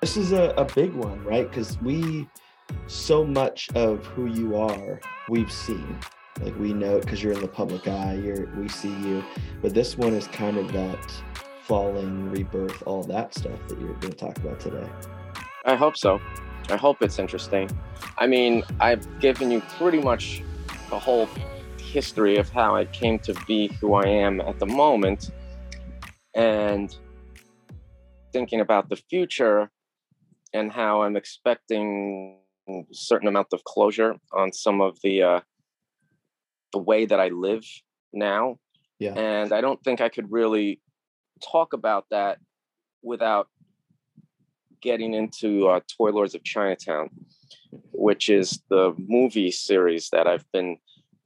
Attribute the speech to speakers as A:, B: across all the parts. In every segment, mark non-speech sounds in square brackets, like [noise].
A: This is a, a big one, right? Because we, so much of who you are, we've seen. Like we know it because you're in the public eye, you're we see you. But this one is kind of that falling, rebirth, all that stuff that you're going to talk about today.
B: I hope so. I hope it's interesting. I mean, I've given you pretty much the whole history of how I came to be who I am at the moment. And thinking about the future and how I'm expecting a certain amount of closure on some of the uh, the way that I live now.
A: Yeah.
B: And I don't think I could really talk about that without getting into uh, Toy Lords of Chinatown, which is the movie series that I've been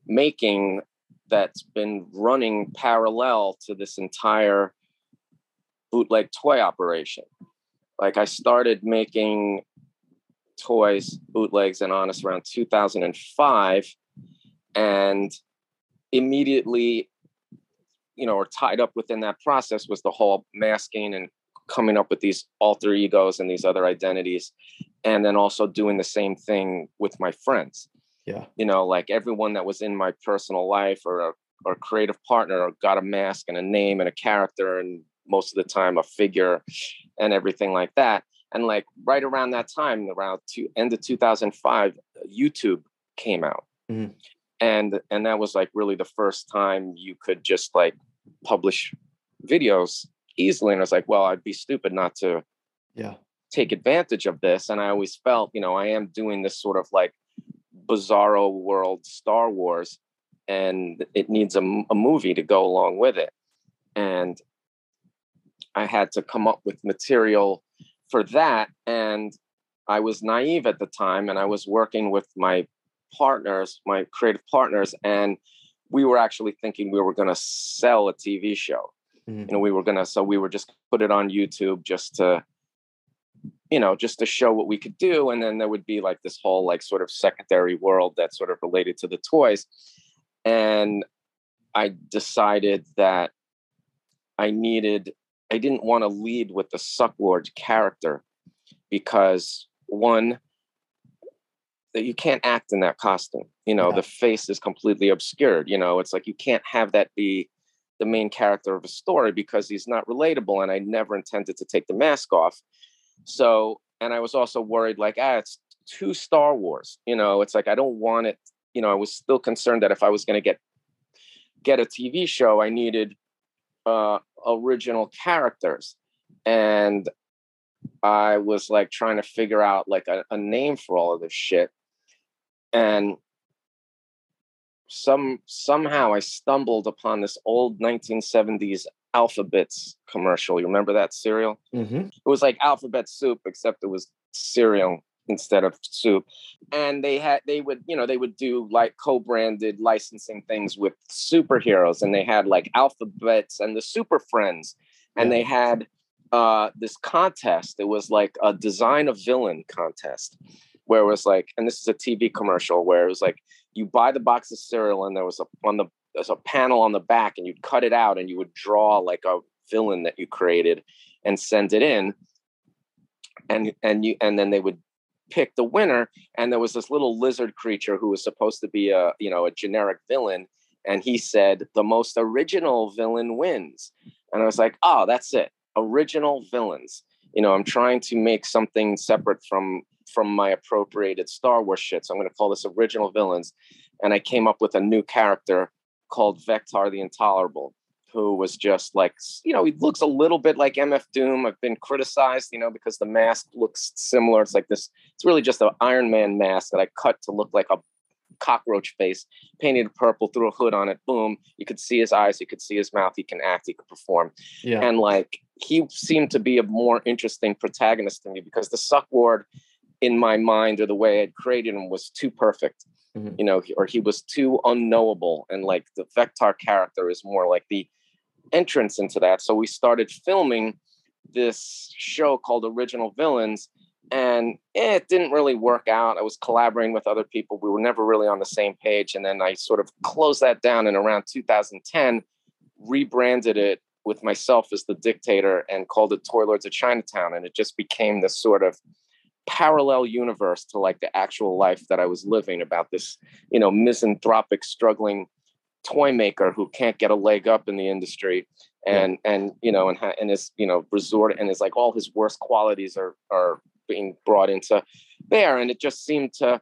B: making that's been running parallel to this entire bootleg toy operation. Like I started making toys, bootlegs, and honest around 2005, and immediately, you know, or tied up within that process was the whole masking and coming up with these alter egos and these other identities, and then also doing the same thing with my friends.
A: Yeah.
B: You know, like everyone that was in my personal life or a or creative partner got a mask and a name and a character and most of the time a figure and everything like that. And like right around that time around two end of 2005 youtube came out.
A: Mhm.
B: and and that was like really the first time you could just like publish videos easily. And i was like well i'd be stupid not to
A: Yeah.
B: take advantage of this. And i always felt you know i am doing this sort of like bizarro world star wars and it needs a movie to go along with it. And i had to come up with material for that and i was naive at the time and i was working with my partners my creative partners and we were actually thinking we were going to sell a tv show
A: Mhm.
B: you know we were going to so we were just put it on youtube just to you know just to show what we could do and then there would be like this whole like sort of secondary world that's sort of related to the toys and i decided that i needed i didn't want to lead with the sucklord character because one that you can't act in that costume you know
A: Yeah.
B: the face is completely obscured you know it's like you can't have that be the main character of a story because he's not relatable and i never intended to take the mask off so and i was also worried like ah it's too star wars you know it's like i don't want it you know i was still concerned that if i was going to get get a tv show i needed uh original characters. And i was like trying to figure out like a, a name for all of this shit. And some somehow i stumbled upon this old 1970s Alpha-Bits commercial. You remember that cereal?
A: Mm-hmm.
B: it was like alphabet soup except it was cereal instead of soup and they had they would you know they would do like co-branded licensing things with superheroes and they had like Alpha-Bits and the super friends and they had uh this contest. It was like a design a villain contest where it was like and this is a tv commercial where it was like you buy the box of cereal and there was a on the there's a panel on the back and you'd cut it out and you would draw like a villain that you created and send it in and and you and then they would pick the winner and there was this little lizard creature who was supposed to be a you know a generic villain and he said the most original villain wins and i was like oh that's it original villains. You know, I'm trying to make something separate from from my appropriated Star Wars shit. So I'm going to call this original villains. And I came up with a new character called Vector the Intolerable, who was just like, you know, he looks a little bit like MF Doom. I've been criticized, you know, because the mask looks similar. It's like this, it's really just an Iron Man mask that I cut to look like a cockroach face, painted purple, threw a hood on it. Boom. You could see his eyes, you could see his mouth, he can act, he could perform.
A: Yeah.
B: And like he seemed to be a more interesting protagonist to me because the SuckLord in my mind or the way I'd created him was too perfect.
A: Mhm.
B: You know, or he was too unknowable. And like the Vector character is more like the entrance into that. So we started filming this show called Original Villains, and it didn't really work out. I was collaborating with other people. We were never really on the same page. And then I sort of closed that down in around 2010, rebranded it with myself as the dictator and called it Toy Lords of Chinatown. And it just became this sort of parallel universe to like the actual life that I was living about this, you know, misanthropic, struggling toy maker who can't get a leg up in the industry and and you know and and his you know resort and is like all his worst qualities are are being brought into there. And it just seemed to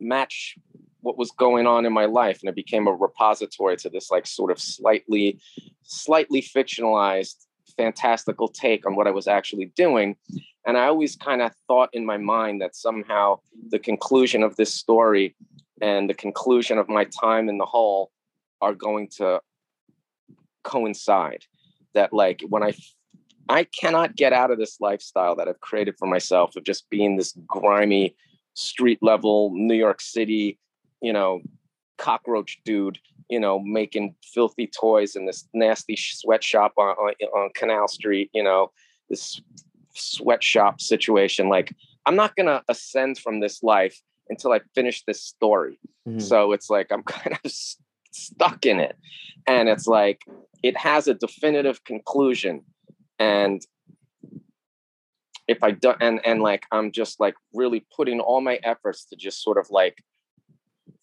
B: match what was going on in my life and it became a repository to this like sort of slightly slightly fictionalized fantastical take on what I was actually doing. And I always kind of thought in my mind that somehow the conclusion of this story and the conclusion of my time in the hole are going to coincide that like when i i cannot get out of this lifestyle that i've created for myself of just being this grimy street level new york city you know cockroach dude you know making filthy toys in this nasty sweatshop on, on, on canal street you know this sweatshop situation like i'm not going to ascend from this life until i finish this story
A: Mhm.
B: so it's like i'm [laughs] kind of stuck in it. And it's like it has a definitive conclusion. And if i do and and like i'm just like really putting all my efforts to just sort of like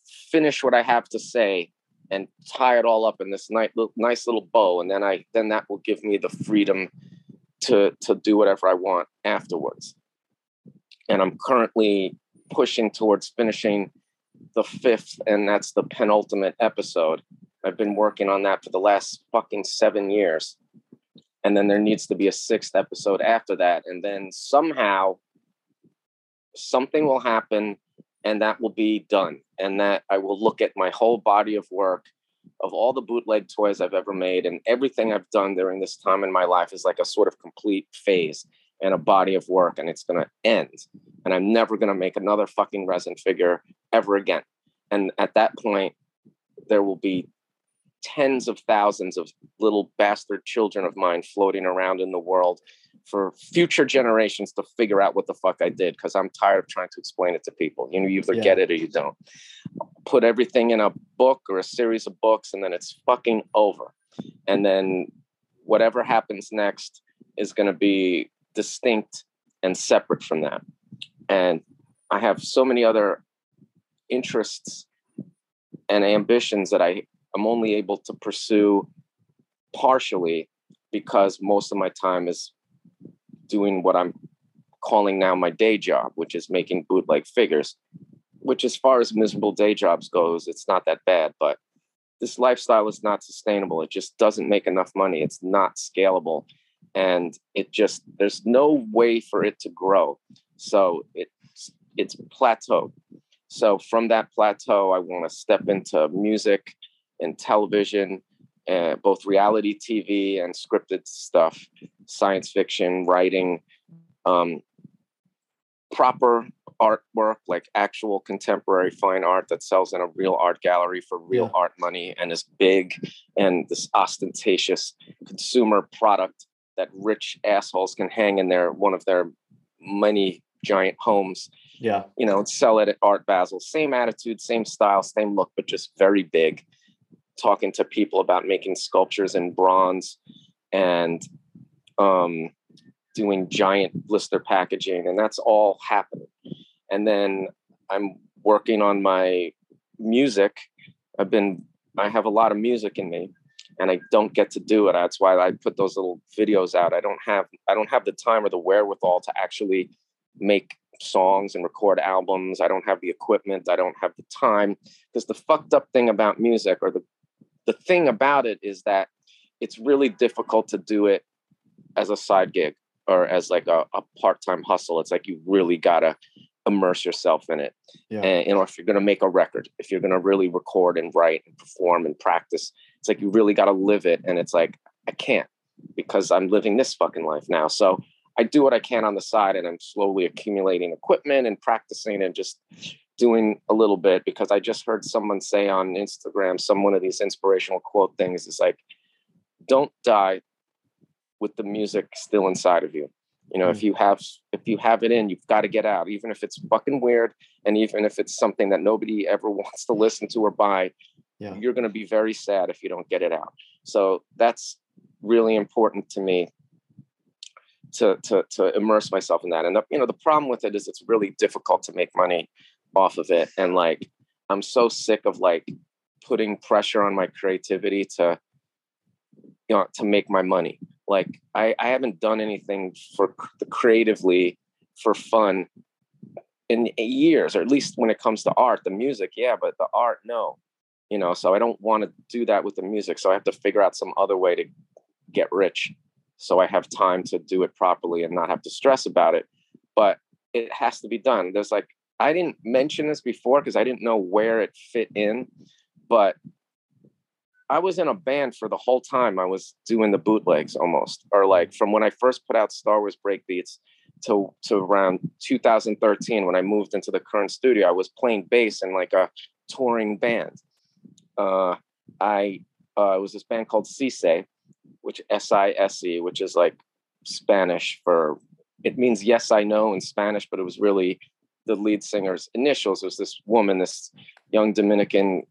B: finish what i have to say and tie it all up in this nice nice little bow. And then i then that will give me the freedom to to do whatever i want afterwards. And i'm currently pushing towards finishing the fifth and that's the penultimate episode. I've been working on that for the last fucking seven years. And then there needs to be a sixth episode after that. And then somehow something will happen and that will be done. And that i will look at my whole body of work of all the bootleg toys i've ever made and everything i've done during this time in my life is like a sort of complete phase and a body of work and it's going to end and i'm never going to make another fucking resin figure ever again and at that point there will be tens of thousands of little bastard children of mine floating around in the world for future generations to figure out what the fuck I did because I'm tired of trying to explain it to people. You know, you either
A: Yeah.
B: get it or you don't. Put everything in a book or a series of books and then it's fucking over. And then whatever happens next is going to be distinct and separate from that. And I have so many other interests and ambitions that I am only able to pursue partially because most of my time is doing what I'm calling now my day job, which is making bootleg figures. Which, as far as miserable day jobs goes, it's not that bad. But this lifestyle is not sustainable. It just doesn't make enough money. It's not scalable, and it just there's no way for it to grow. So it's it's plateaued. So from that plateau, I want to step into music and television, uh, both reality TV and scripted stuff, science fiction, writing, um, proper artwork, like actual contemporary fine art that sells in a real art gallery for real
A: Yeah.
B: art money and is big and this ostentatious consumer product that rich assholes can hang in their one of their many giant homes
A: Yeah.
B: you know, and sell it at Art Basel. Same attitude, same style, same look, but just very big. Talking to people about making sculptures in bronze and um, doing giant blister packaging, and that's all happening. And then I'm working on my music. I've been, I have a lot of music in me, and I don't get to do it. That's why I put those little videos out. I don't have I don't have the time or the wherewithal to actually make songs and record albums. I don't have the equipment. I don't have the time. Because the fucked up thing about music, or the the thing about it, is that it's really difficult to do it as a side gig or as like a, a part-time hustle. It's like you really gotta immerse yourself in it.
A: Yeah.
B: And you know, if you're gonna make a record, if you're gonna really record and write and perform and practice, it's like you really gotta live it. And it's like, I can't because I'm living this fucking life now. So I do what I can on the side and I'm slowly accumulating equipment and practicing and just doing a little bit because I just heard someone say on Instagram, some one of these inspirational quote things is like, don't die with the music still inside of you. You know,
A: Mm.
B: if you have if you have it in, you've got to get out, even if it's fucking weird, and even if it's something that nobody ever [laughs] wants to listen to or buy.
A: Yeah.
B: You're going to be very sad if you don't get it out. So that's really important to me to to to immerse myself in that. And the, you know, the problem with it is it's really difficult to make money off of it. And like, I'm so sick of like putting pressure on my creativity to you know to make my money. Like, I I haven't done anything for the creatively for fun in years, or at least when it comes to art, the music, yeah, but the art, no. You know, so I don't want to do that with the music. So I have to figure out some other way to get rich so I have time to do it properly and not have to stress about it. But it has to be done. There's like, I didn't mention this before because I didn't know where it fit in, but I was in a band for the whole time I was doing the bootlegs almost, or like from when I first put out Star Wars Breakbeats to, to around 2013 when I moved into the current studio, I was playing bass in like a touring band. Uh, I uh, was this band called Sí Se, which S I S E, which is like Spanish for it means yes I know in Spanish, but it was really the lead singer's initials. It was this woman, this young Dominican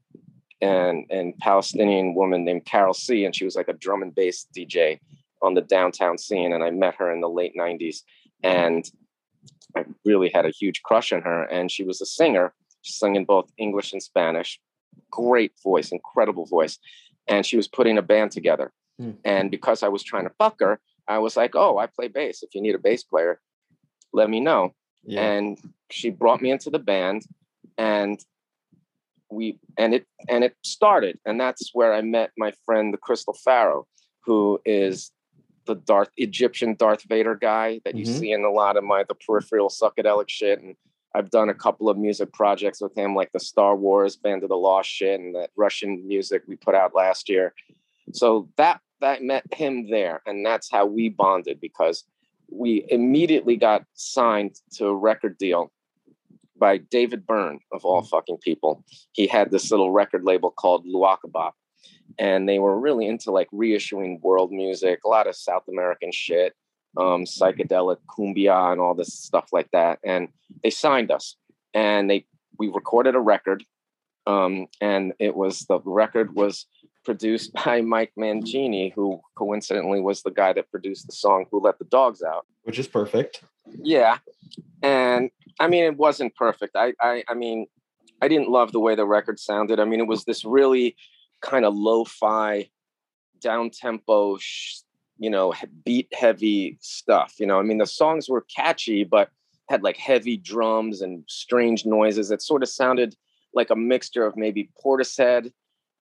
B: and and Palestinian woman named Carol C, and she was like a drum and bass DJ on the downtown scene. And I met her in the late '90s, and I really had a huge crush on her. And she was a singer, she sang in both English and Spanish. Great voice, incredible voice, and she was putting a band together.
A: Hmm.
B: And because I was trying to fuck her, I was like, "Oh, I play bass. If you need a bass player, let me know."
A: Yeah.
B: and she brought me into the band and we and it and it started and that's where i met my friend the crystal pharaoh who is the darth egyptian darth vader guy that you
A: Mhm.
B: see in a lot of my the peripheral psychedelic shit and i've done a couple of music projects with him like the star wars band of the lost shit and that russian music we put out last year so that that met him there and that's how we bonded because we immediately got signed to a record deal by David Byrne of all fucking people. He had this little record label called Luaka Bop, and they were really into like reissuing world music, a lot of South American shit, um, psychedelic cumbia, and all this stuff like that. And they signed us, and they we recorded a record, um, and it was the record was produced [laughs] by Mike Mangini, who coincidentally was the guy that produced the song "Who Let the Dogs Out."
A: Which is perfect.
B: Yeah, and I mean, it wasn't perfect. I, I, I mean, I didn't love the way the record sounded. I mean, it was this really kind of lo-fi, down-tempo, sh- you know, beat-heavy stuff. You know, I mean, the songs were catchy, but had like heavy drums and strange noises. It sort of sounded like a mixture of maybe Portishead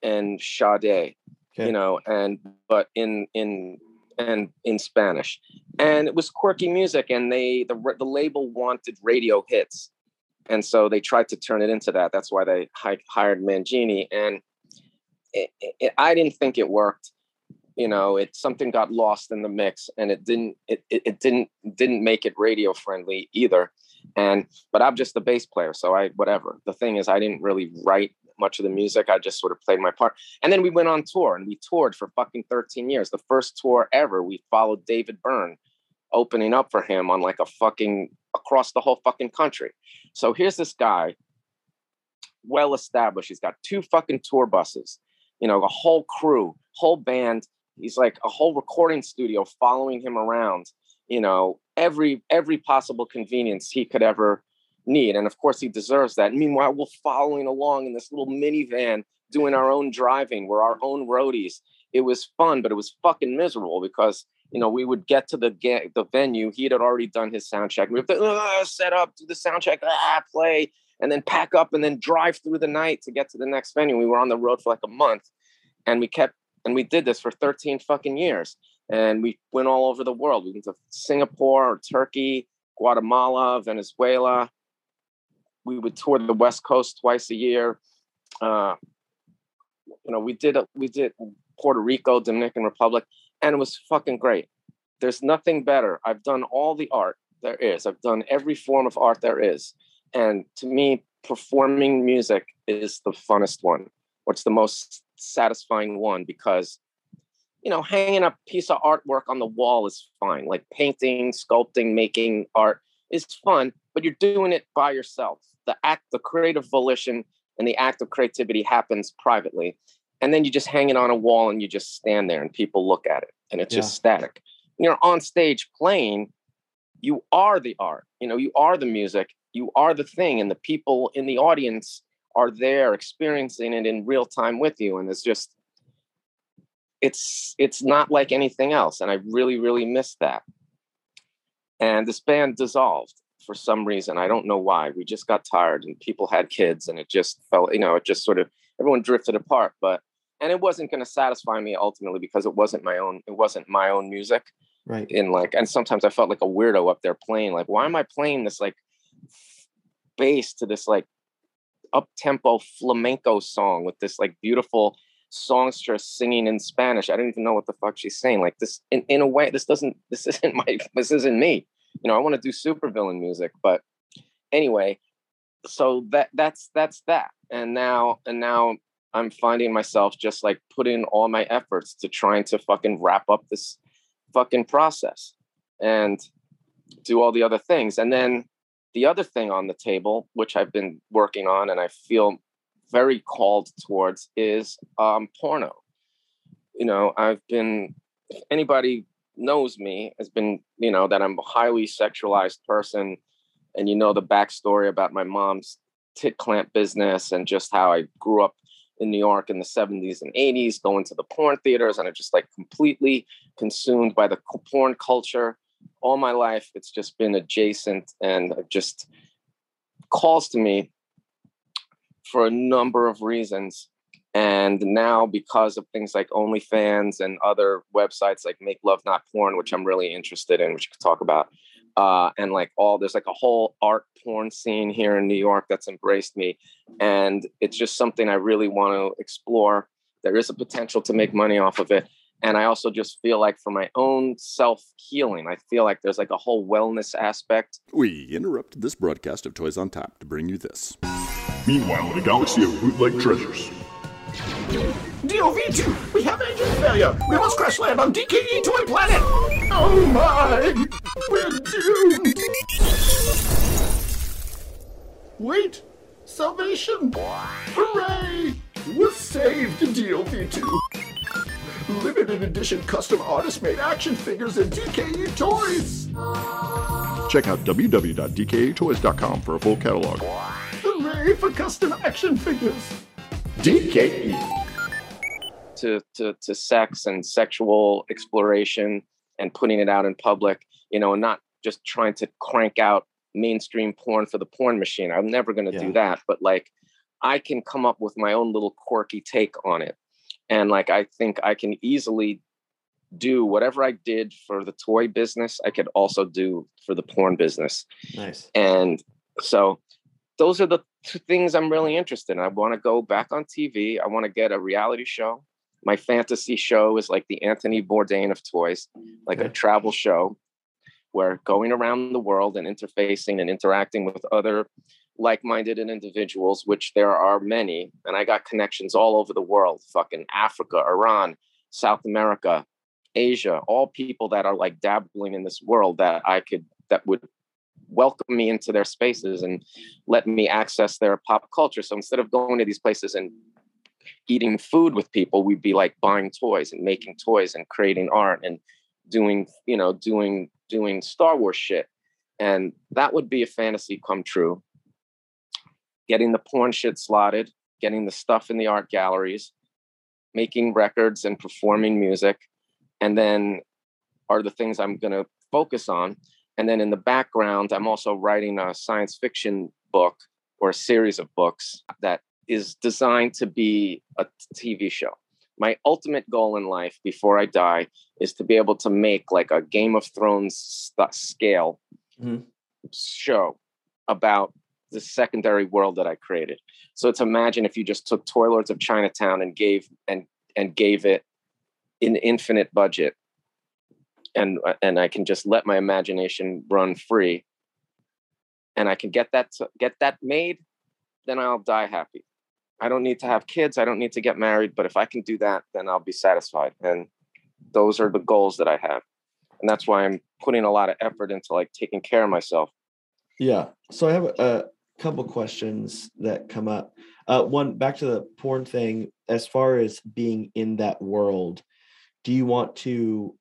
B: and Sade
A: Okay.
B: you know, and but in in and in Spanish, and it was quirky music, and they the the label wanted radio hits, and so they tried to turn it into that. That's why they hired Mangini, and it, it, I didn't think it worked. You know, it something got lost in the mix, and it didn't it, it, it didn't didn't make it radio friendly either. And but I'm just the bass player, so I whatever. The thing is, I didn't really write much of the music. I just sort of played my part. And then we went on tour and we toured for fucking 13 years. The first tour ever, we followed David Byrne opening up for him on like a fucking across the whole fucking country. So here's this guy, well established. He's got two fucking tour buses, you know, a whole crew, whole band. He's like a whole recording studio following him around, you know, every every possible convenience he could ever need. And of course, he deserves that. Meanwhile, we're following along in this little minivan, doing our own driving. We're our own roadies. it was fun, but it was fucking miserable because you know we would get to the ga- the venue. He had already done his sound check. We have to set up, do the sound check, ah, play, and then pack up and then drive through the night to get to the next venue. We were on the road for like a month, and we kept and we did this for 13 fucking years. And we went all over the world. We went to Singapore, Turkey, Guatemala, Venezuela. We would tour the West Coast twice a year. Uh, you know, we did we did Puerto Rico, Dominican Republic, and it was fucking great. There's nothing better. I've done all the art there is. I've done every form of art there is, and to me, performing music is the funnest one. What's the most satisfying one? Because you know, hanging a piece of artwork on the wall is fine. Like painting, sculpting, making art is fun, but you're doing it by yourself. The act, the creative volition, and the act of creativity happens privately and then you just hang it on a wall and you just stand there and people look at it and it's yeah. just static when you're on stage playing you are the art you know you are the music you are the thing and the people in the audience are there experiencing it in real time with you and it's just it's it's not like anything else and i really really miss that. And this band dissolved for some reason i don't know why we just got tired and people had kids and it just felt you know it just sort of everyone drifted apart but and it wasn't going to satisfy me ultimately because it wasn't my own it wasn't my own music
A: right.
B: in like and sometimes i felt like a weirdo up there playing like why am i playing this like bass to this like up tempo flamenco song with this like beautiful songstress singing in spanish. I don't even know what the fuck she's saying like this in, in a way this doesn't [laughs] this isn't my this isn't me. You know i want to do super villain music but anyway so that that's that's that. And now and now I'm finding myself just like putting all my efforts to trying to fucking wrap up this fucking process and do all the other things. And then the other thing on the table, which I've been working on and I feel very called towards, is um, porno. You know, I've been, if anybody knows me, has been, you know, that I'm a highly sexualized person. And you know the backstory about my mom's tit clamp business and just how I grew up in New York in the 70s and 80s, going to the porn theaters, and I'm just like completely consumed by the porn culture. All my life, it's just been adjacent and just calls to me for a number of reasons. And now, because of things like OnlyFans and other websites like Make Love Not Porn, which I'm really interested in, which you could talk about, uh, and like all there's like a whole art porn scene here in New York that's embraced me, and it's just something I really want to explore. There is a potential to make money off of it, and I also just feel like for my own self healing, I feel like there's like a whole wellness aspect.
C: We interrupted this broadcast of Toys on Tap to bring you this.
D: Meanwhile, in a galaxy of bootleg treasures.
E: DOV2, we have engine failure. We must crash land on DKE Toy Planet. Oh my, we're doomed. Wait, salvation. Hooray, we're saved, DOV2. Limited edition custom artist made action figures and DKE toys.
D: Check out www.dketoys.com for a full catalog.
E: Hooray for custom action figures. DKE.
B: To, to, to sex and sexual exploration and putting it out in public, you know, and not just trying to crank out mainstream porn for the porn machine. I'm never going to yeah. do that. But like, I can come up with my own little quirky take on it. And like, I think I can easily do whatever I did for the toy business, I could also do for the porn business.
A: Nice.
B: And so those are the two things I'm really interested in. I want to go back on TV. I want to get a reality show. My fantasy show is like the Anthony Bourdain of toys, like a travel show where going around the world and interfacing and interacting with other like-minded individuals, which there are many, and I got connections all over the world, fucking Africa, Iran, South America, Asia, all people that are like dabbling in this world that I could that would welcome me into their spaces and let me access their pop culture. So instead of going to these places and eating food with people, we'd be like buying toys and making toys and creating art and doing, you know, doing doing Star Wars shit. And that would be a fantasy come true. Getting the porn shit slotted, getting the stuff in the art galleries, making records and performing music, and then are the things I'm going to focus on. And then in the background, I'm also writing a science fiction book or a series of books that is designed to be a TV show. My ultimate goal in life before I die is to be able to make like a Game of Thrones st- scale
A: Mhm.
B: show about the secondary world that I created. So it's imagine if you just took Toy Lords of Chinatown and gave and and gave it an infinite budget and and I can just let my imagination run free and I can get that to, get that made then I'll die happy. I don't need to have kids, I don't need to get married, but if I can do that then I'll be satisfied and those are the goals that I have. And that's why I'm putting a lot of effort into like taking care of myself.
A: Yeah. So I have a couple questions that come up. Uh, one back to the porn thing. As far as being in that world, do you want to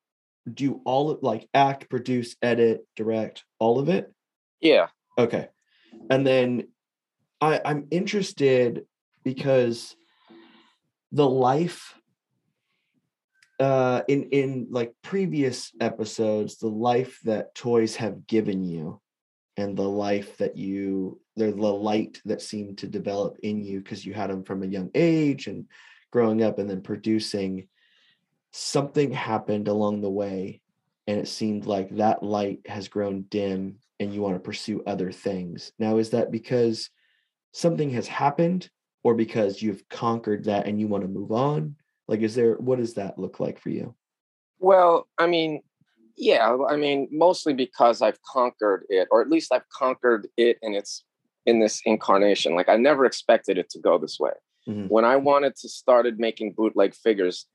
A: do all of like act, produce, edit, direct, all of it?
B: Yeah.
A: Okay. And then I, I'm interested because the life uh in in like previous episodes, the life that toys have given you and the life that you the light that seemed to develop in you because you had them from a young age and growing up and then producing something happened along the way and it seemed like that light has grown dim and you want to pursue other things. Now is that because something has happened or because you've conquered that and you want to move on? Like is there what does that look like for you?
B: Well, I mean, yeah, I mean, mostly because I've conquered it, or at least I've conquered it in its in this incarnation. Like I never expected it to go this way.
A: Mhm.
B: When I wanted to started making bootleg figures,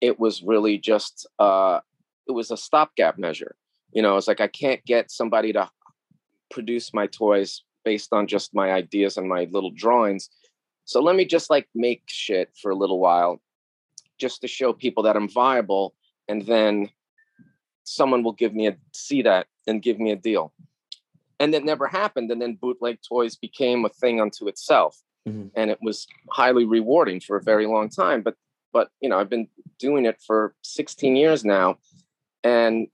B: it was really just uh it was a stopgap measure. You know, it's like I can't get somebody to produce my toys based on just my ideas and my little drawings. So let me just like make shit for a little while just to show people that I'm viable and then someone will give me a see that and give me a deal. And that never happened. And then bootleg toys became a thing unto itself.
A: Mhm.
B: And it was highly rewarding for a very long time. But but you know, I've been doing it for 16 years now. And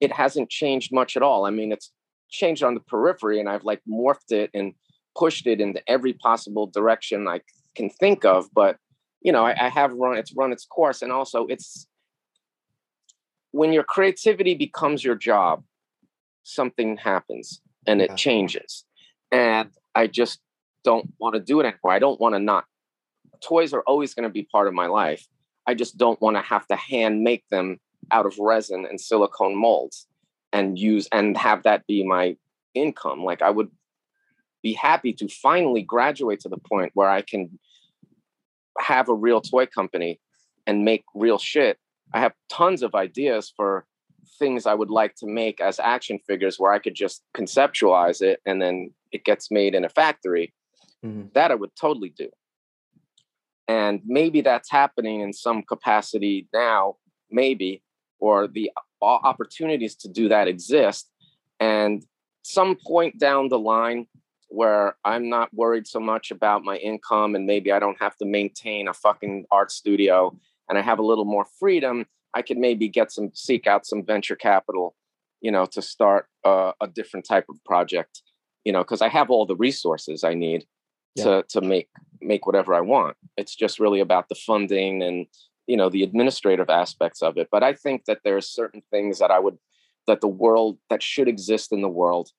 B: it hasn't changed much at all. I mean, it's changed on the periphery, and I've like morphed it and pushed it into every possible direction I can think of. But you know, I, I have run it's run its course, and also it's when your creativity becomes your job, something happens and it
A: Yeah.
B: changes. And I just don't want to do it anymore. I don't want to not. Toys are always going to be part of my life. I just don't want to have to hand make them out of resin and silicone molds and use and have that be my income. Like I would be happy to finally graduate to the point where I can have a real toy company and make real shit. I have tons of ideas for things I would like to make as action figures where I could just conceptualize it and then it gets made in a factory.
A: Mhm.
B: That I would totally do. And maybe that's happening in some capacity now, maybe, or the opportunities to do that exist. And some point down the line where I'm not worried so much about my income and maybe I don't have to maintain a fucking art studio and I have a little more freedom, I could maybe get some seek out some venture capital, you know, to start uh, a different type of project, you know, because I have all the resources I need to to make make whatever I want. It's just really about the funding and you know the administrative aspects of it. But I think that there are certain things that I would that the world that should exist in the world,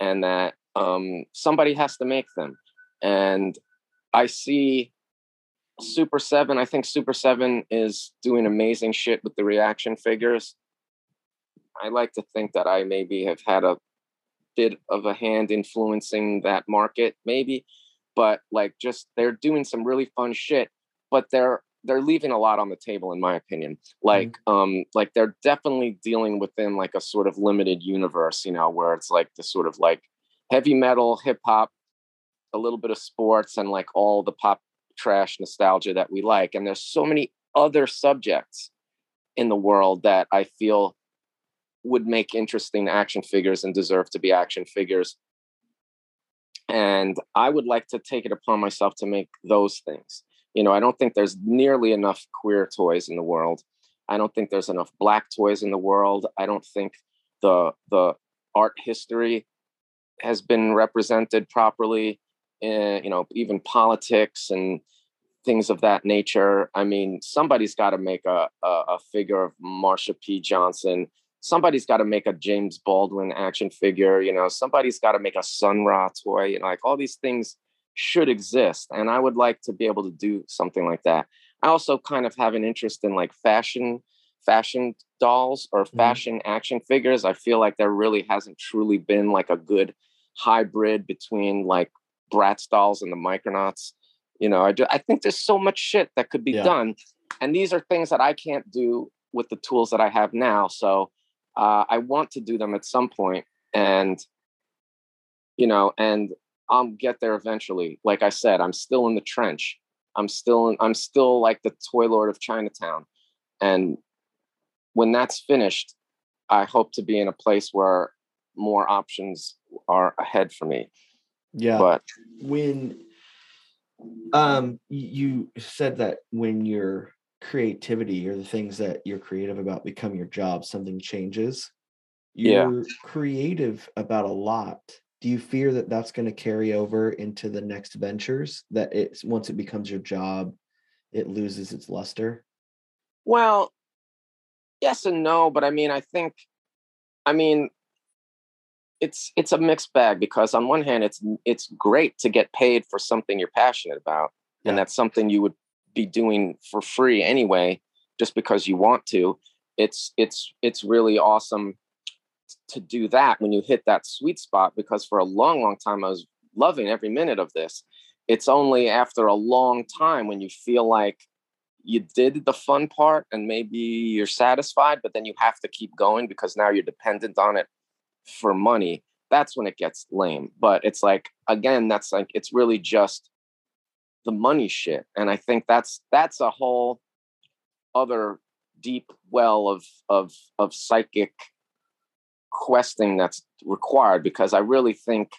B: and that um, somebody has to make them. And I see Super Seven. I think Super Seven is doing amazing shit with the reaction figures. I like to think that I maybe have had a bit of a hand influencing that market, maybe but like just they're doing some really fun shit but they're they're leaving a lot on the table in my opinion like um like they're definitely dealing within like a sort of limited universe you know where it's like the sort of like heavy metal hip hop a little bit of sports and like all the pop trash nostalgia that we like and there's so many other subjects in the world that i feel would make interesting action figures and deserve to be action figures and I would like to take it upon myself to make those things. You know, I don't think there's nearly enough queer toys in the world. I don't think there's enough black toys in the world. I don't think the the art history has been represented properly. Uh, you know, even politics and things of that nature. I mean, somebody's got to make a, a, a figure of Marsha P. Johnson. Somebody's got to make a James Baldwin action figure. You know, somebody's got to make a Sun Ra toy. You know, like all these things should exist, and I would like to be able to do something like that. I also kind of have an interest in like fashion, fashion dolls or fashion mm-hmm. action figures. I feel like there really hasn't truly been like a good hybrid between like Bratz dolls and the Micronauts. You know, I, do, I think there's so much shit that could be yeah. done. And these are things that I can't do with the tools that I have now. So uh, I want to do them at some point and, you know, and I'll get there eventually. Like I said, I'm still in the trench. I'm still in, I'm still like the toy lord of Chinatown. And when that's finished, I hope to be in a place where more options are ahead for me.
A: Yeah. But when um you said that when your creativity or the things that you're creative about become your job, something changes. You're yeah. creative about a lot. Do you fear that that's going to carry over into the next ventures? That it's once it becomes your job, it loses its luster?
B: Well, yes and no, but I mean, I think, I mean, it's it's a mixed bag because on one hand it's it's great to get paid for something you're passionate about yeah. and that's something you would be doing for free anyway just because you want to it's it's it's really awesome to do that when you hit that sweet spot because for a long long time I was loving every minute of this it's only after a long time when you feel like you did the fun part and maybe you're satisfied but then you have to keep going because now you're dependent on it for money, that's when it gets lame. But it's like, again, that's like, it's really just the money shit. And I think that's, that's a whole other deep well of, of, of psychic questing that's required because I really think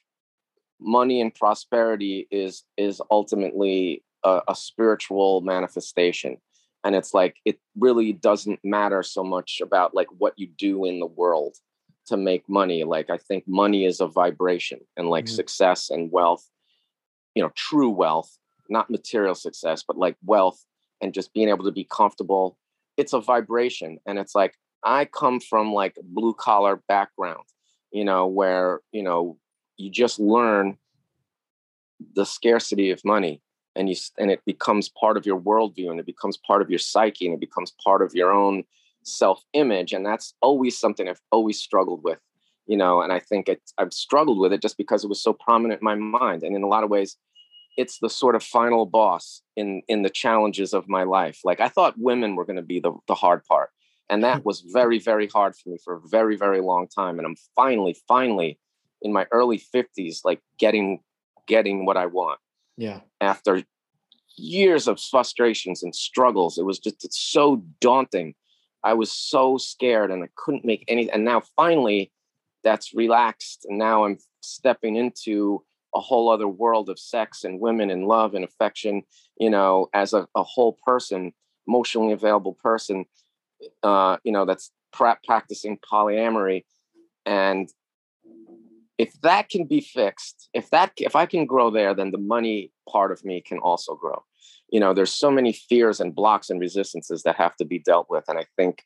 B: money and prosperity is, is ultimately a, a spiritual manifestation and it's like it really doesn't matter so much about like what you do in the world to make money like i think money is a vibration and like mm-hmm. success and wealth you know true wealth not material success but like wealth and just being able to be comfortable it's a vibration and it's like i come from like blue collar background you know where you know you just learn the scarcity of money and you and it becomes part of your worldview and it becomes part of your psyche and it becomes part of your own self image. And that's always something I've always struggled with, you know, and I think it's, I've struggled with it just because it was so prominent in my mind. And in a lot of ways, it's the sort of final boss in in the challenges of my life. Like I thought women were going to be the, the hard part. And that [laughs] was very, very hard for me for a very, very long time. And I'm finally, finally in my early 50s, like getting getting what I want.
A: Yeah.
B: After years of frustrations and struggles. It was just it's so daunting I was so scared and I couldn't make any. And now finally, that's relaxed. And now I'm stepping into a whole other world of sex and women and love and affection, you know, as a, a whole person, emotionally available person, uh, you know, that's pra- practicing polyamory. And if that can be fixed, if that, if I can grow there, then the money part of me can also grow you know there's so many fears and blocks and resistances that have to be dealt with and i think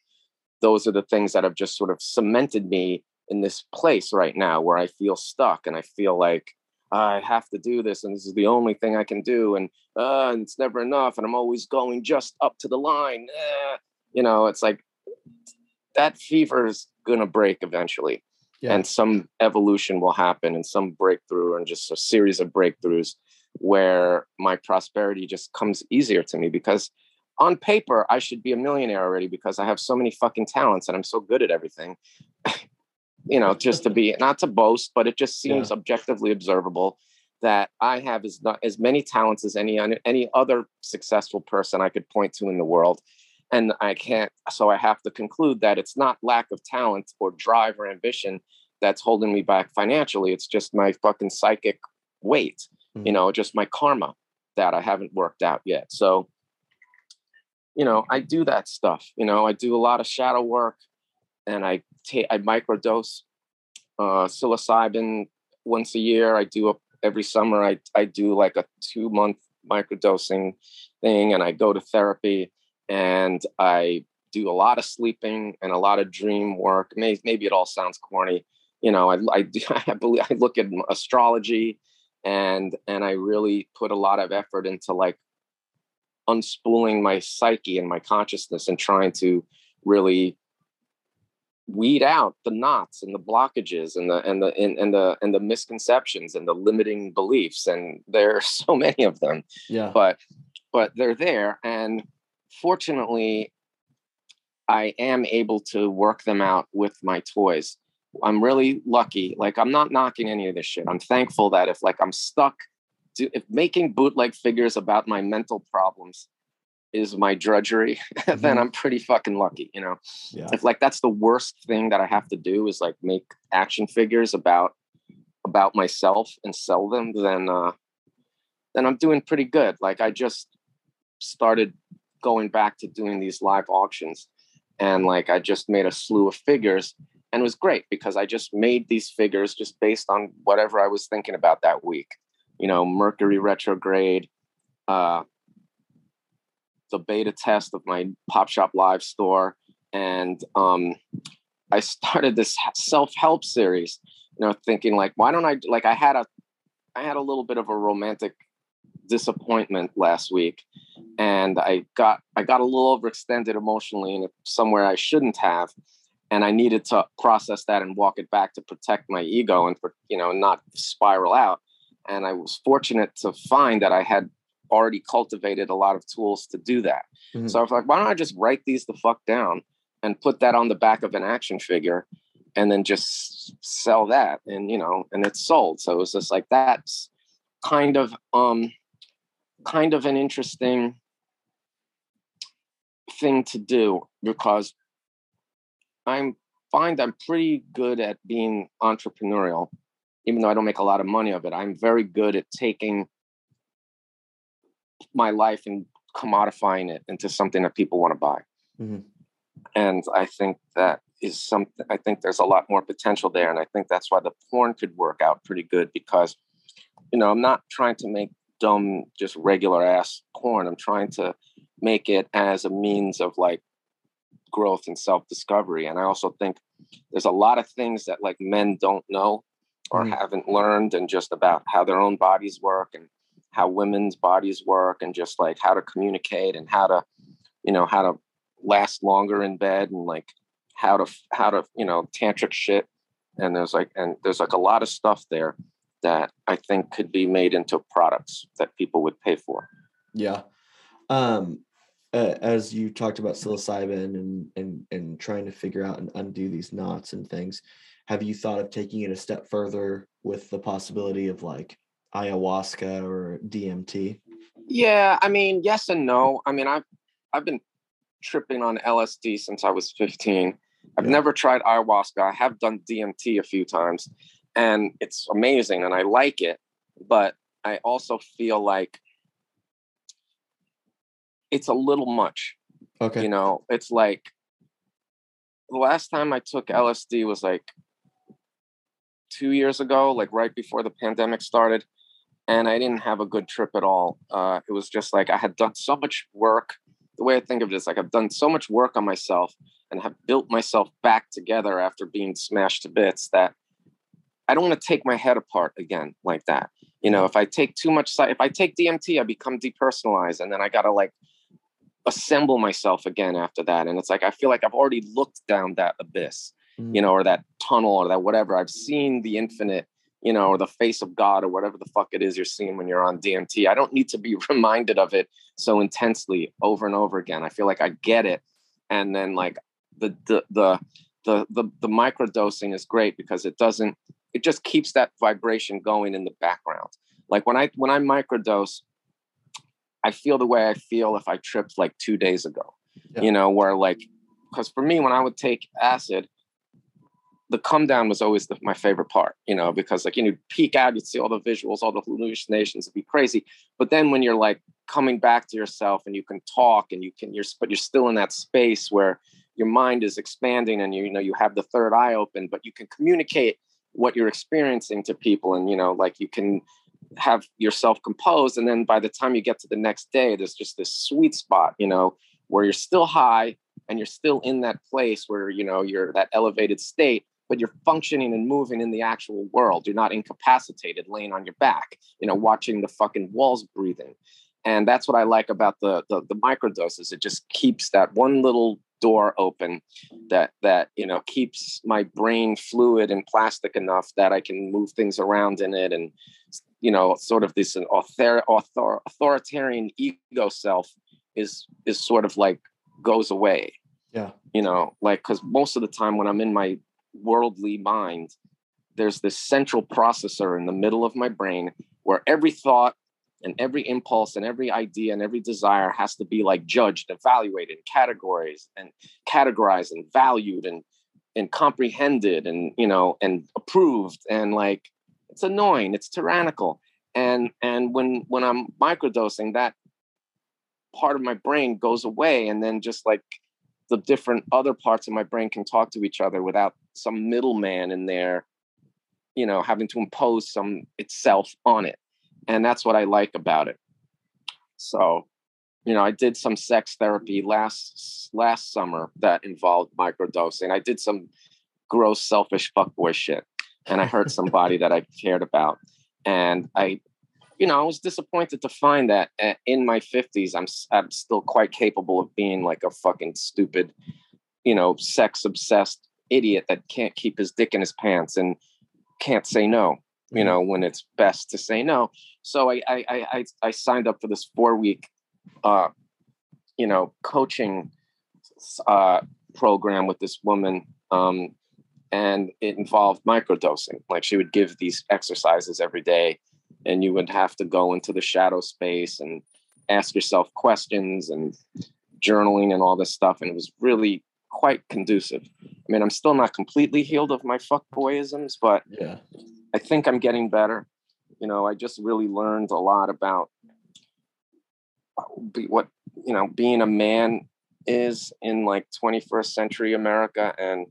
B: those are the things that have just sort of cemented me in this place right now where i feel stuck and i feel like i have to do this and this is the only thing i can do and, uh, and it's never enough and i'm always going just up to the line uh, you know it's like that fever is going to break eventually yeah. and some evolution will happen and some breakthrough and just a series of breakthroughs where my prosperity just comes easier to me because on paper I should be a millionaire already because I have so many fucking talents and I'm so good at everything. [laughs] you know, just to be [laughs] not to boast, but it just seems yeah. objectively observable that I have as not as many talents as any any other successful person I could point to in the world. And I can't, so I have to conclude that it's not lack of talent or drive or ambition that's holding me back financially. It's just my fucking psychic weight you mm-hmm. know, just my karma. that I haven't worked out yet. So, you know, I do that stuff. You know, I do a lot of shadow work, and I take I microdose uh, psilocybin once a year. I do a every summer. I I do like a two month microdosing thing, and I go to therapy, and I do a lot of sleeping and a lot of dream work. Maybe, maybe it all sounds corny. You know, I I, do, [laughs] I believe I look at astrology, and and I really put a lot of effort into like unspooling my psyche and my consciousness and trying to really weed out the knots and the blockages and the and the and, and the and the misconceptions and the limiting beliefs and there are [laughs] so many of them
A: Yeah.
B: but but they're there and fortunately i am able to work them out with my toys i'm really lucky like i'm not knocking any of this shit i'm thankful that if like i'm stuck to, if making bootleg figures about my mental problems is my drudgery [laughs] then
A: Mhm.
B: i'm pretty fucking lucky you know
A: yeah.
B: if like that's the worst thing that I have to do is like make action figures about about myself and sell them, then uh then I'm doing pretty good. Like I just started going back to doing these live auctions and like I just made a slew of figures and it was great because I just made these figures just based on whatever I was thinking about that week. You know, Mercury retrograde, uh the beta test of my Pop Shop Live store, and um, I started this self help series. You know, thinking like, why don't I like? I had a, I had a little bit of a romantic disappointment last week, and I got I got a little overextended emotionally in somewhere I shouldn't have, and I needed to process that and walk it back to protect my ego and for you know not spiral out. And I was fortunate to find that I had already cultivated a lot of tools to do that.
A: Mhm.
B: So I was like, why don't I just write these the fuck down and put that on the back of an action figure and then just sell that and you know and it's sold. So it was just like that's kind of um kind of an interesting thing to do because I'm find I'm pretty good at being entrepreneurial even though I don't make a lot of money of it. I'm very good at taking my life and commodifying it into something that people want to buy.
A: Mhm.
B: And I think that is something, I think there's a lot more potential there. And I think that's why the porn could work out pretty good because, you know, I'm not trying to make dumb, just regular ass porn. I'm trying to make it as a means of like growth and self discovery. And I also think there's a lot of things that like men don't know or
A: Mhm.
B: haven't learned and just about how their own bodies work and how women's bodies work and just like how to communicate and how to you know how to last longer in bed and like how to how to you know tantric shit and there's like and there's like a lot of stuff there that i think could be made into products that people would pay for
A: Yeah. Um, uh, as you talked about psilocybin and and and trying to figure out and undo these knots and things, have you thought of taking it a step further with the possibility of like ayahuasca or DMT?
B: yeah i mean yes and no i mean i've i've been tripping on lsd since i was 15 i've
A: Yeah.
B: never tried ayahuasca i have done dmt a few times and it's amazing and i like it but i also feel like it's a little much
A: Okay.
B: you know? It's like the last time i took lsd was like two years ago like right before the pandemic started and i didn't have a good trip at all. Uh, it was just like i had done so much work. The way i think of it is like i've done so much work on myself and have built myself back together after being smashed to bits that i don't want to take my head apart again like that. You know if i take too much if i take dmt i become depersonalized and then i gotta like assemble myself again after that and it's like i feel like i've already looked down that abyss
A: Mhm.
B: you know or that tunnel or that whatever. I've seen the infinite you know or the face of god or whatever the fuck it is you're seeing when you're on dmt i don't need to be [laughs] reminded of it so intensely over and over again. I feel like i get it and then like the the the the the, the microdosing is great because it doesn't it just keeps that vibration going in the background. Like when i when i microdose i feel the way i feel if i tripped like two days ago
A: Yeah.
B: you know where like because for me when i would take acid the come down was always the, my favorite part, you know, because like you know, peek out, you'd see all the visuals, all the hallucinations, it'd be crazy. But then when you're like coming back to yourself and you can talk and you can you're but you're still in that space where your mind is expanding and you, you know you have the third eye open, but you can communicate what you're experiencing to people and you know like you can have yourself composed and then by the time you get to the next day there's just this sweet spot you know where you're still high and you're still in that place where you know you're that elevated state but you're functioning and moving in the actual world. You're not incapacitated laying on your back you know watching the fucking walls breathing. And that's what i like about the the, the microdoses. It just keeps that one little door open that that you know keeps my brain fluid and plastic enough that I can move things around in it and you know sort of this an author, author, authoritarian ego self is is sort of like goes away
A: Yeah.
B: you know like because most of the time when i'm in my worldly mind there's this central processor in the middle of my brain where every thought and every impulse and every idea and every desire has to be like judged evaluated categories and categorized and valued and and comprehended and you know and approved and like it's annoying it's tyrannical. And and when when i'm microdosing that part of my brain goes away and then just like the different other parts of my brain can talk to each other without some middleman in there you know having to impose some itself on it and that's what i like about it. So you know i did some sex therapy last last summer that involved microdosing. I did some gross selfish fuckboy shit and i hurt somebody that i cared about. And i you know i was disappointed to find that uh, in my 50s i'm i'm still quite capable of being like a fucking stupid you know sex obsessed idiot that can't keep his dick in his pants and can't say no you know when it's best to say no so i i i i, I signed up for this four week uh you know coaching uh program with this woman um and it involved microdosing like she would give these exercises every day and you would have to go into the shadow space and ask yourself questions and journaling and all this stuff and it was really quite conducive i mean i'm still not completely healed of my fuckboyisms but
A: Yeah.
B: I think I'm getting better. You know, I just really learned a lot about what you know being a man is in like 21st century America, and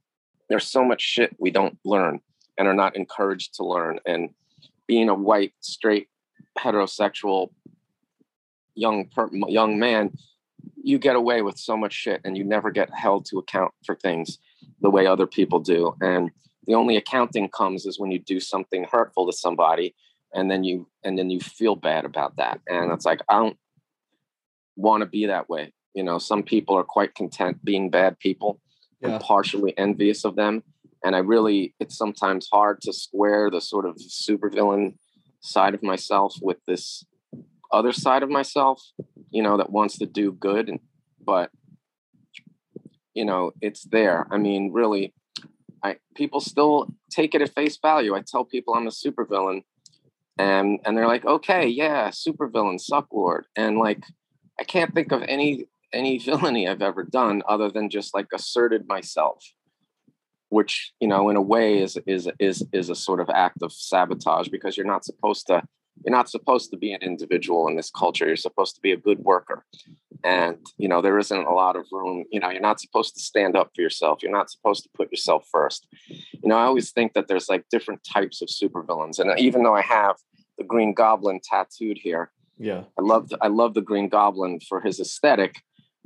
B: there's so much shit we don't learn and are not encouraged to learn. And being a white, straight, heterosexual young per, young man, you get away with so much shit, and you never get held to account for things the way other people do. And the only accounting comes is when you do something hurtful to somebody and then you and then you feel bad about that. And it's like i don't want to be that way you know? Some people are quite content being bad people.
A: Yeah.
B: i'm partially envious of them. And i really it's sometimes hard to square the sort of supervillain side of myself with this other side of myself you know that wants to do good and but you know it's there. I mean really I people still take it at face value. I tell people I'm a supervillain, and and they're like, okay, mm. yeah, supervillain, SuckLord, and like I can't think of any any [laughs] villainy I've ever done other than just like asserted myself, which you know in a way is is is is a sort of act of sabotage because you're not supposed to you're not supposed to be an individual in this culture. You're supposed to be a good worker. And, you know, there isn't a lot of room. You know, you're not supposed to stand up for yourself. You're not supposed to put yourself first. You know, I always think that there's like different types of supervillains. And even though I have the Green Goblin tattooed here,
A: Yeah.
B: I love I love the Green Goblin for his aesthetic,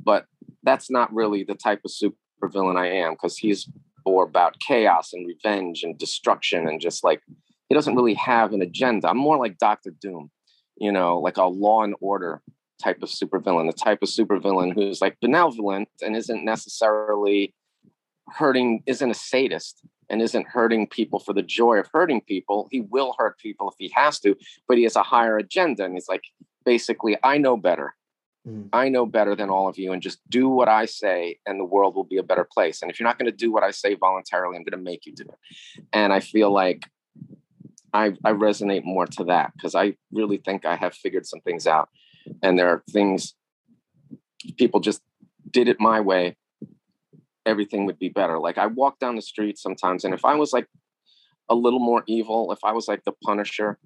B: but that's not really the type of supervillain I am because he's more about chaos and revenge and destruction and just like he doesn't really have an agenda. I'm more like Doctor Doom, you know, like a Law and Order type of supervillain, the type of supervillain who's like benevolent and isn't necessarily hurting, isn't a sadist and isn't hurting people for the joy of hurting people. He will hurt people if he has to, but he has a higher agenda. And he's like, basically, I know better.
A: Mhm.
B: I know better than all of you, and just do what I say, and the world will be a better place. And if you're not going to do what I say voluntarily, I'm going to make you do it. And I feel like I, I resonate more to that because I really think I have figured some things out. And there are things people just did it my way everything would be better. Like I walk down the street sometimes, and if I was like a little more evil, if I was like the Punisher,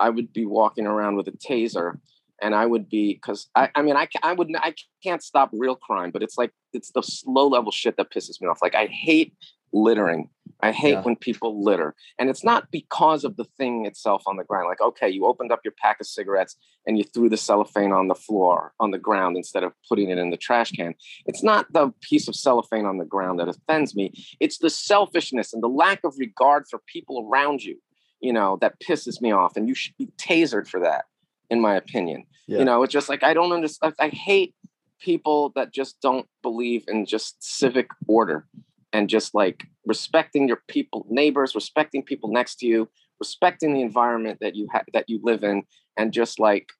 B: I would be walking around with a taser, and I would be because I, I mean, I, I would, I can't stop real crime, but it's like it's the slow level shit that pisses me off. Like I hate littering. I hate
A: Yeah.
B: when people litter. And it's not because of the thing itself on the ground. Like, okay, you opened up your pack of cigarettes and you threw the cellophane on the floor, on the ground, instead of putting it in the trash can. It's not the piece of cellophane on the ground that offends me. It's the selfishness and the lack of regard for people around you, you know, that pisses me off. And you should be tasered for that, in my opinion.
A: Yeah.
B: You know, it's just like, I don't understand. I hate people that just don't believe in just civic order and just like respecting your people neighbors respecting people next to you respecting the environment that you have that you live in and just like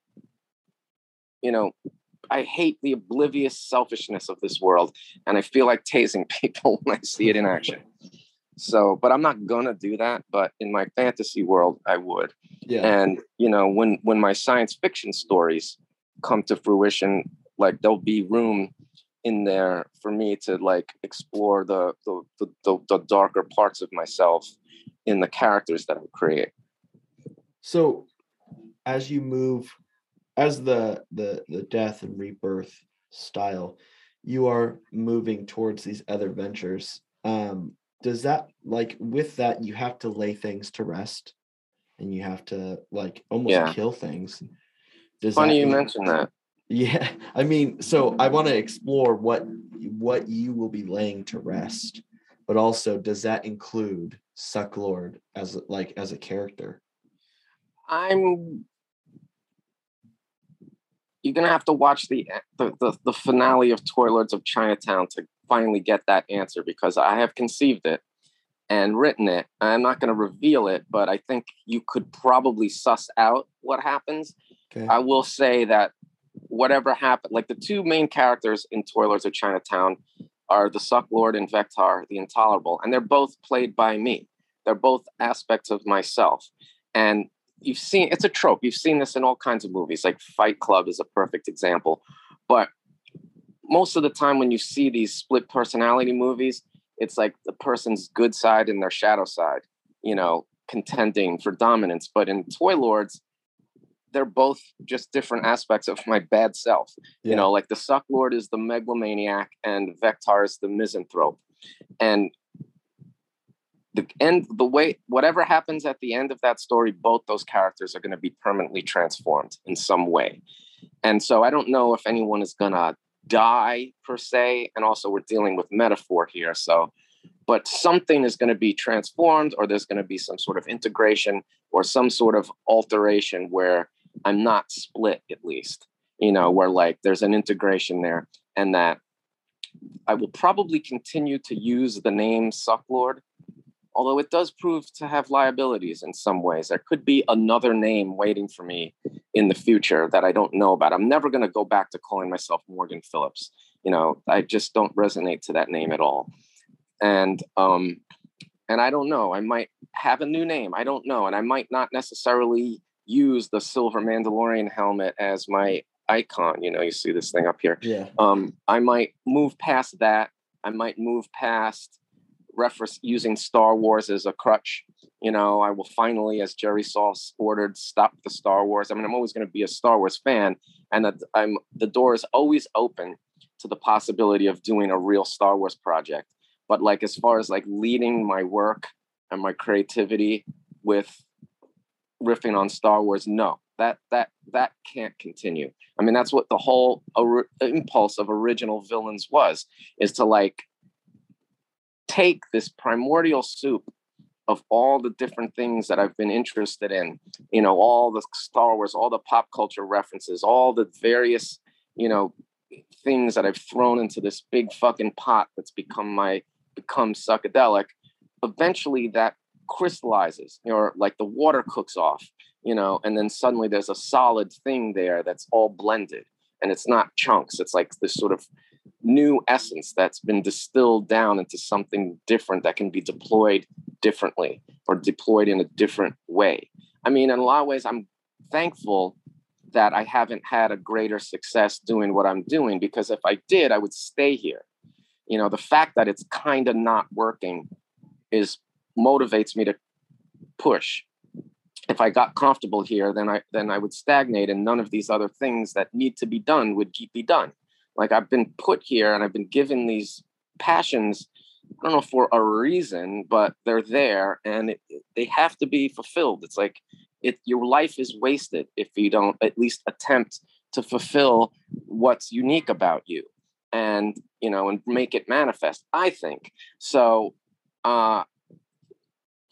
B: you know i hate the oblivious selfishness of this world and i feel like tasing [laughs] people when i see it in action so but i'm not gonna do that but in my fantasy world i would
A: yeah.
B: and you know when when my science fiction stories come to fruition like there'll be room in there for me to like explore the the the, the, the darker parts of myself in the characters that i create
A: So as you move as the the the death and rebirth style, you are moving towards these other ventures. Um does that like with that you have to lay things to rest and you have to like almost
B: Yeah.
A: kill things. Does
B: funny you mentioned that
A: Yeah, I mean, so I want to explore what what you will be laying to rest, but also does that include SuckLord as like as a character?
B: i'm you're gonna have to watch the the, the, the finale of toy lords of chinatown to finally get that answer because i have conceived it and written it i'm not going to reveal it but i think you could probably suss out what happens
A: Okay.
B: I will say that whatever happened, like the two main characters in Toy Lords of Chinatown are the SuckLord and Vectar, the Intolerable, and they're both played by me. They're both aspects of myself. And you've seen it's a trope. You've seen this in all kinds of movies, like Fight Club is a perfect example. But most of the time when you see these split personality movies, it's like the person's good side and their shadow side, you know, contending for dominance. But in Toy Lords, they're both just different aspects of my bad self.
A: Yeah.
B: You know, like the SuckLord is the megalomaniac and Vectar is the misanthrope. And the end, the way, whatever happens at the end of that story, both those characters are going to be permanently transformed in some way. And so I don't know if anyone is going to die per se. And also, we're dealing with metaphor here. So, but something is going to be transformed, or there's going to be some sort of integration or some sort of alteration where I'm not split, at least, you know, where like there's an integration there, and that I will probably continue to use the name SuckLord, although it does prove to have liabilities in some ways. There could be another name waiting for me in the future that I don't know about. I'm never going to go back to calling myself Morgan Phillips. You know, I just don't resonate to that name at all. And um, and I don't know. I might have a new name. I don't know, and I might not necessarily use the silver Mandalorian helmet as my icon. You know, you see this thing up here
A: Yeah.
B: um, I might move past that. I might move past reference using Star Wars as a crutch. You know, I will finally, as Jerry Saltz ordered, stop the Star Wars. I mean, I'm always going to be a Star Wars fan, and that I'm the door is always open to the possibility of doing a real Star Wars project. But like as far as like leading my work and my creativity with riffing on Star Wars, no, that that that can't continue. I mean, that's what the whole or- impulse of original villains was, is to like take this primordial soup of all the different things that I've been interested in, you know, all the Star Wars, all the pop culture references, all the various, you know, things that I've thrown into this big fucking pot that's become my become psychedelic. Eventually that crystallizes, or like the water cooks off, you know, and then suddenly there's a solid thing there that's all blended and it's not chunks. It's like this sort of new essence that's been distilled down into something different that can be deployed differently or deployed in a different way. I mean, in a lot of ways, I'm thankful that I haven't had a greater success doing what I'm doing because if I did, I would stay here. you know the fact that it's kind of not working is motivates me to push. If i got comfortable here then i then i would stagnate and none of these other things that need to be done would be done. Like i've been put here and i've been given these passions i don't know for a reason but they're there and it, they have to be fulfilled. It's like it your life is wasted if you don't at least attempt to fulfill what's unique about you and you know and make it manifest i think. So uh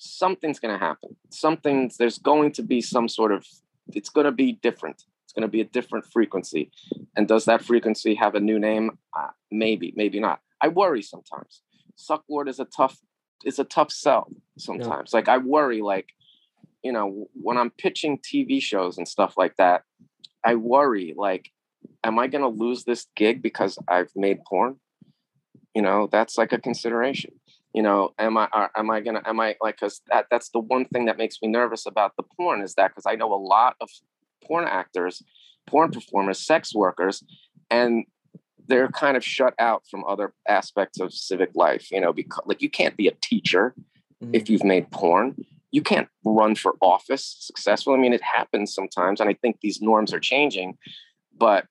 B: something's going to happen. Something there's going to be some sort of it's going to be different. It's going to be a different frequency. And does that frequency have a new name? Uh, maybe maybe not. I worry sometimes. SuckLord is a tough is a tough sell sometimes. Like i worry like you know when i'm pitching tv shows and stuff like that i worry like am i going to lose this gig because i've made porn? You know that's like a consideration you know am i are, am i gonna am i like because that that's the one thing that makes me nervous about the porn is that because i know a lot of porn actors porn performers sex workers and they're kind of shut out from other aspects of civic life you know because like you can't be a teacher if mm-hmm. you've made porn. You can't run for office successful. I mean it happens sometimes and i think these norms are changing but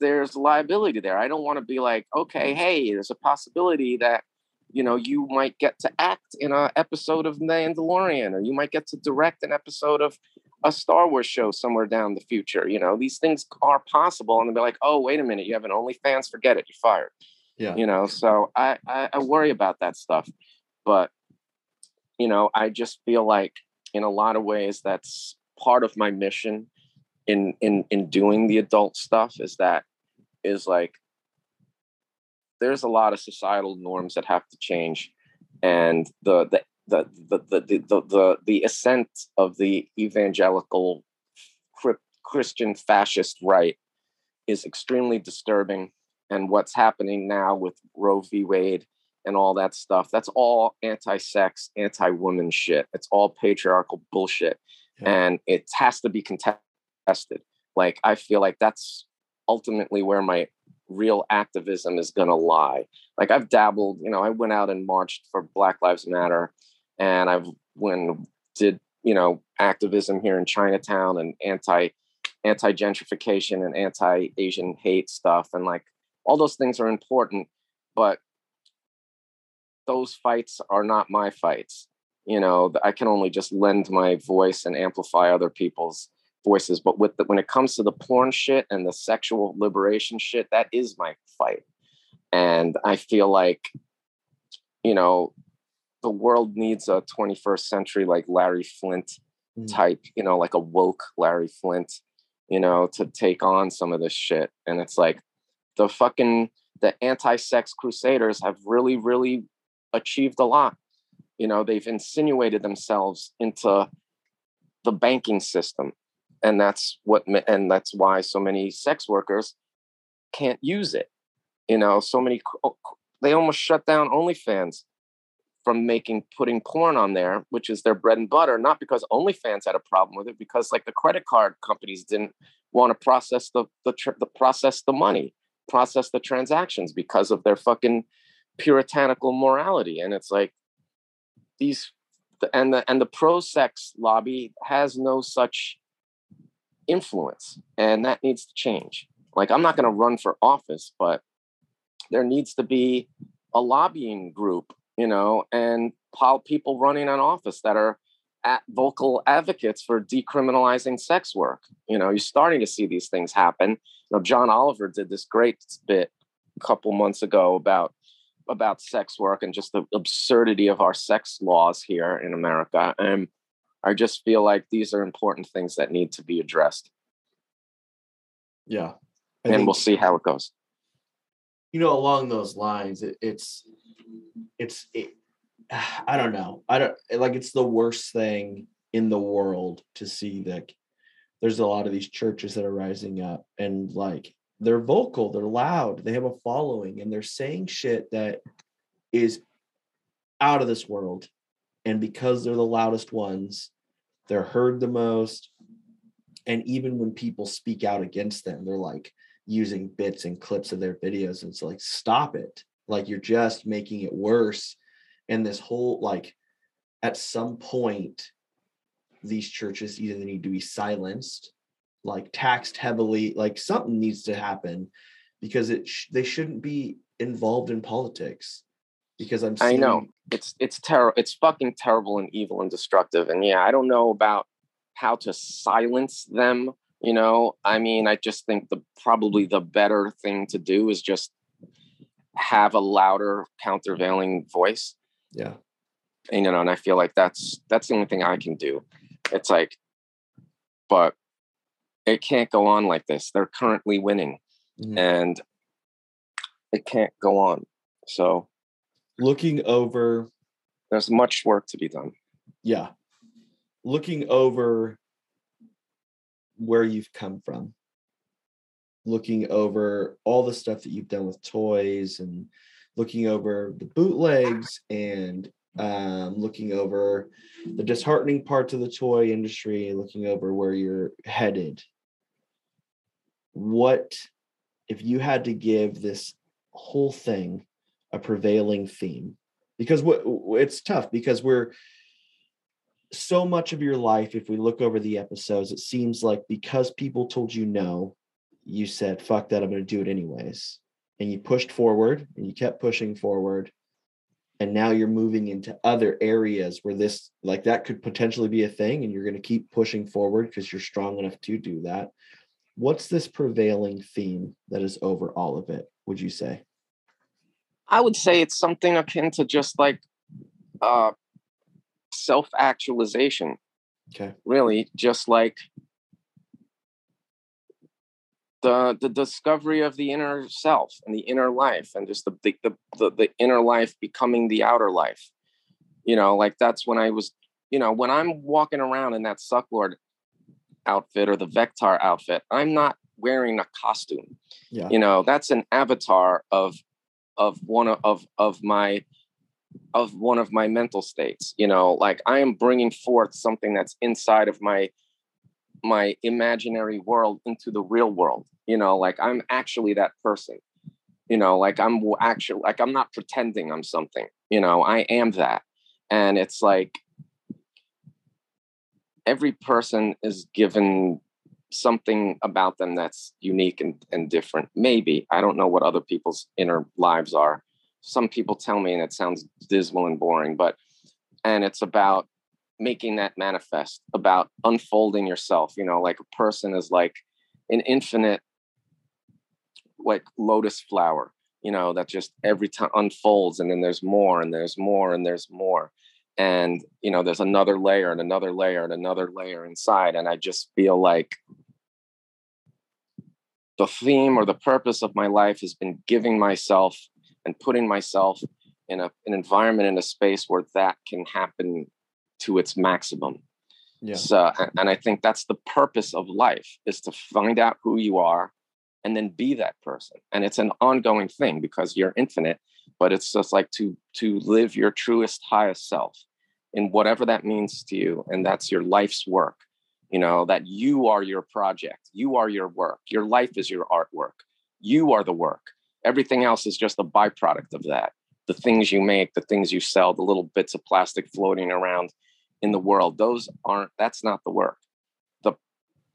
B: there's liability there. I don't want to be like okay hey there's a possibility that you know you might get to act in an episode of mandalorian or you might get to direct an episode of a star wars show somewhere down the future you know these things are possible and they'll be like oh wait a minute you have an onlyfans forget it you're fired
A: Yeah.
B: you know so I, I i worry about that stuff but you know i just feel like in a lot of ways that's part of my mission in in in doing the adult stuff is that is like there's a lot of societal norms that have to change and the the the the the the, the, the, the ascent of the evangelical christian fascist right is extremely disturbing and what's happening now with roe v. Wade and all that stuff that's all anti-sex anti-woman shit. It's all patriarchal bullshit
A: Yeah.
B: and it has to be contested. Like i feel like that's ultimately where my real activism is going to lie. Like i've dabbled you know i went out and marched for black lives matter and i've when did you know activism here in chinatown and anti anti gentrification and anti asian hate stuff and like all those things are important but those fights are not my fights. You know i can only just lend my voice and amplify other people's voices but with the, when it comes to the porn shit and the sexual liberation shit that is my fight. And i feel like you know the world needs a 21st century like larry flynt
A: Mm.
B: type you know like a woke larry flynt you know to take on some of this shit. And it's like the fucking the anti-sex crusaders have really really achieved a lot. You know they've insinuated themselves into the banking system and that's what and that's why so many sex workers can't use it you know so many oh, they almost shut down onlyfans from making putting porn on there which is their bread and butter not because onlyfans had a problem with it because like the credit card companies didn't want to process the the, the process the money process the transactions because of their fucking puritanical morality and it's like these and the and the pro sex lobby has no such influence and that needs to change like i'm not going to run for office but there needs to be a lobbying group you know and people running on office that are at vocal advocates for decriminalizing sex work you know you're starting to see these things happen you know john oliver did this great bit a couple months ago about about sex work and just the absurdity of our sex laws here in America. And I just feel like these are important things that need to be addressed.
A: Yeah. I
B: and
A: think,
B: we'll see how it goes.
A: you know, along those lines, it, it's, it's, it, [sighs] I don't know. I don't like it's the worst thing in the world to see that there's a lot of these churches that are rising up and like they're vocal, they're loud, they have a following, and they're saying shit that is out of this world. And because they're the loudest ones, they're heard the most. And even when people speak out against them, they're like using bits and clips of their videos. And it's like, stop it. like you're just making it worse and this whole like at some point these churches either need to be silenced like taxed heavily like something needs to happen because it sh- they shouldn't be involved in politics because i'm
B: I know it's it's terrible. It's fucking terrible and evil and destructive. And yeah, I don't know about how to silence them. You know, I mean, I just think the probably the better thing to do is just have a louder countervailing voice.
A: yeah
B: And, you know, and I feel like that's that's the only thing I can do. It's like, but it can't go on like this. They're currently winning,
A: Mhm.
B: and it can't go on. So
A: looking over
B: there's much work to be done.
A: yeah. Looking over where you've come from. Looking over all the stuff that you've done with toys and looking over the bootlegs and um, looking over the disheartening parts of the toy industry looking over where you're headed. What if you had to give this whole thing a prevailing theme. Because what it's tough because we're so much of your life if we look over the episodes it seems like because people told you no you said fuck that i'm going to do it anyways. And you pushed forward and you kept pushing forward. And now you're moving into other areas where this like that could potentially be a thing and you're going to keep pushing forward because you're strong enough to do that. What's this prevailing theme that is over all of it would you say
B: I would say it's something akin to just like uh, self actualization,
A: okay.
B: really, just like the the discovery of the inner self and the inner life, and just the the the, the, the inner life becoming the outer life. You know, like that's when I was, you know, when I'm walking around in that SuckLord outfit or the Vectar outfit, I'm not wearing a costume.
A: Yeah.
B: You know that's an avatar of of one of of, my of one of my mental states you know like i am bringing forth something that's inside of my my imaginary world into the real world you know like i'm actually that person you know like i'm actually like i'm not pretending i'm something you know i am that. And it's like every person is given something about them that's unique and, and different. Maybe. I don't know what other people's inner lives are. Some people tell me, and it sounds dismal and boring, but, and it's about making that manifest, about unfolding yourself. You know, like a person is like an infinite, like lotus flower, you know, that just every time unfolds and then there's more and there's more and there's more. And, you know, there's another layer and another layer and another layer inside. And I just feel like the theme or the purpose of my life has been giving myself and putting myself in a, an environment in a space where that can happen to its maximum.
A: Yeah.
B: So and i think that's the purpose of life is to find out who you are and then be that person. And it's an ongoing thing because you're infinite but it's just like to to live your truest highest self in whatever that means to you and that's your life's work. You know that you are your project. You are your work. Your life is your artwork. You are the work. Everything else is just a byproduct of that. The things you make the things you sell the little bits of plastic floating around in the world those aren't that's not the work. The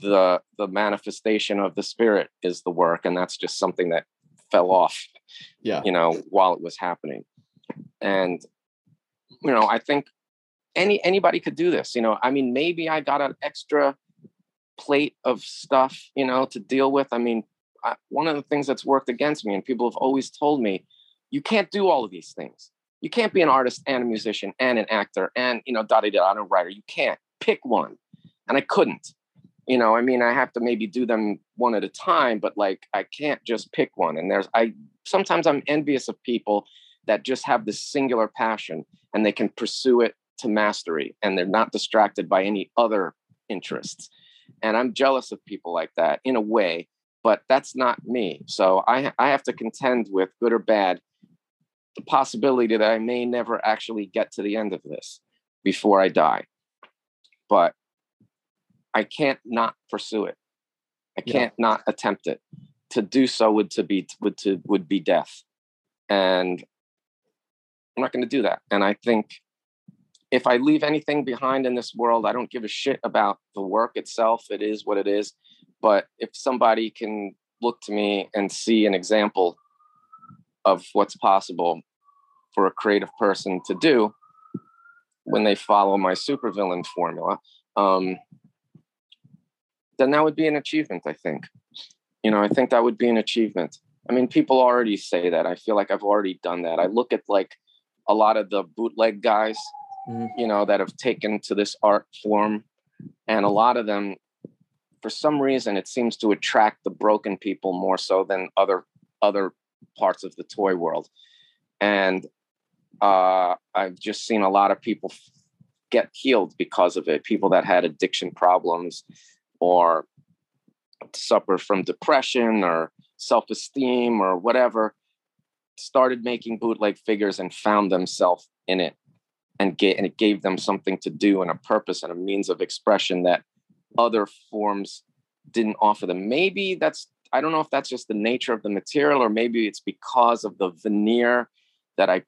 B: the the manifestation of the spirit is the work and that's just something that fell off
A: yeah.
B: you know while it was happening. And you know i think any anybody could do this you know i mean maybe i got an extra plate of stuff you know to deal with i mean I, one of the things that's worked against me and people have always told me you can't do all of these things. You can't be an artist and a musician and an actor and you know da da da and a writer. You can't. Pick one. And i couldn't. You know i mean i have to maybe do them one at a time but like i can't just pick one. And there's i sometimes i'm envious of people that just have this singular passion and they can pursue it to mastery and they're not distracted by any other interests. And i'm jealous of people like that in a way but that's not me. So i i have to contend with good or bad the possibility that i may never actually get to the end of this before i die. But i can't not pursue it. I can't not attempt it. To do so would to be would to would be death. And I'm not going to do that. And I think if I leave anything behind in this world, I don't give a shit about the work itself. It is what it is. But if somebody can look to me and see an example of what's possible for a creative person to do when they follow my supervillain formula, um, then that would be an achievement, I think. You know, I think that would be an achievement. I mean, people already say that. I feel like I've already done that. I look at like a lot of the bootleg guys,
A: Mhm.
B: you know, that have taken to this art form. And a lot of them, for some reason, it seems to attract the broken people more so than other other parts of the toy world. And uh, I've just seen a lot of people get healed because of it. People that had addiction problems or suffer from depression or self-esteem or whatever started making bootleg figures and found themselves in it and get and it gave them something to do and a purpose and a means of expression that other forms didn't offer them. Maybe that's i don't know if that's just the nature of the material or maybe it's because of the veneer that i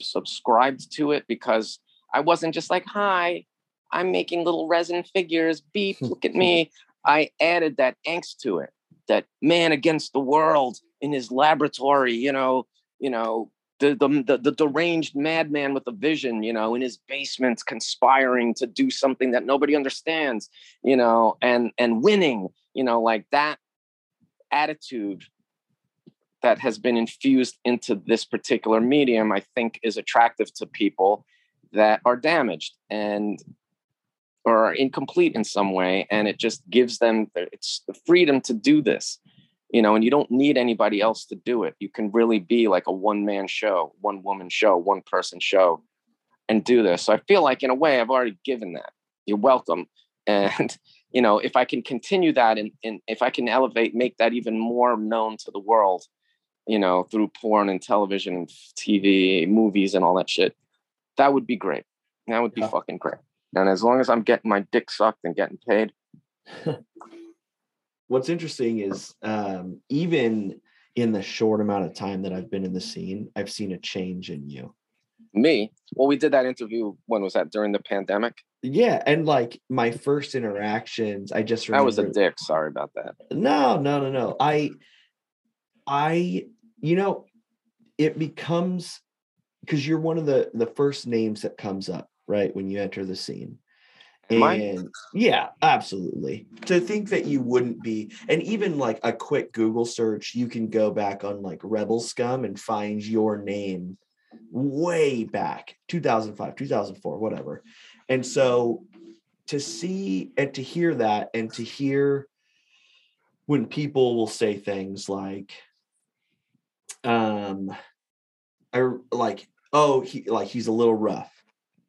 B: subscribed to it because i wasn't just like hi i'm making little resin figures beep [laughs] look at me. I added that angst to it that man against the world in his laboratory you know you know the, the the deranged madman with a vision you know in his basement conspiring to do something that nobody understands you know and and winning you know like that attitude that has been infused into this particular medium i think is attractive to people that are damaged and or are incomplete in some way and it just gives them the, it's the freedom to do this you know and you don't need anybody else to do it. You can really be like a one man show one woman show one person show and do this. So i feel like in a way i've already given that. You're welcome. [laughs] And you know if i can continue that and, and if i can elevate make that even more known to the world you know through porn and television and tv movies and all that shit that would be great. That would be
A: Yeah.
B: fucking great. And as long as i'm getting my dick sucked and getting paid [laughs]
A: What's interesting is um, even in the short amount of time that I've been in the scene, I've seen a change in you.
B: me well we did that interview when was that during the pandemic
A: Yeah, and like my first interactions, I just remember
B: that was a dick sorry about that
A: No, no, no, no. I, I, you know, it becomes because you're one of the the first names that comes up right when you enter the scene.
B: I?
A: Yeah, absolutely. To think that you wouldn't be, and even like a quick Google search, you can go back on like Rebel Scum and find your name way back 2005, 2004, whatever. And so to see and to hear that and to hear when people will say things like um I like oh he like he's a little rough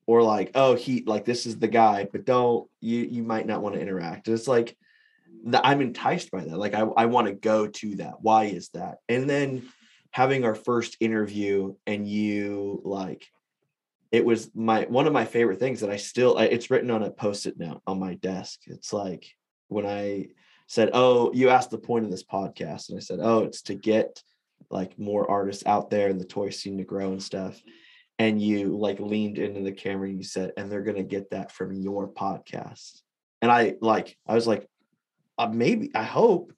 A: or like oh he like this is the guy but don't you you might not want to interact. And it's like the, i'm enticed by that like i, I want to go to that why is that? And then having our first interview and you like it was my one of my favorite things that i still it's written on a post-it note on my desk. It's like when i said oh you asked the point of this podcast and i said oh it's to get like more artists out there and the toy scene to grow and stuff and you like leaned into the camera and you said and they're going to get that from your podcast. And i like i was like uh, maybe i hope.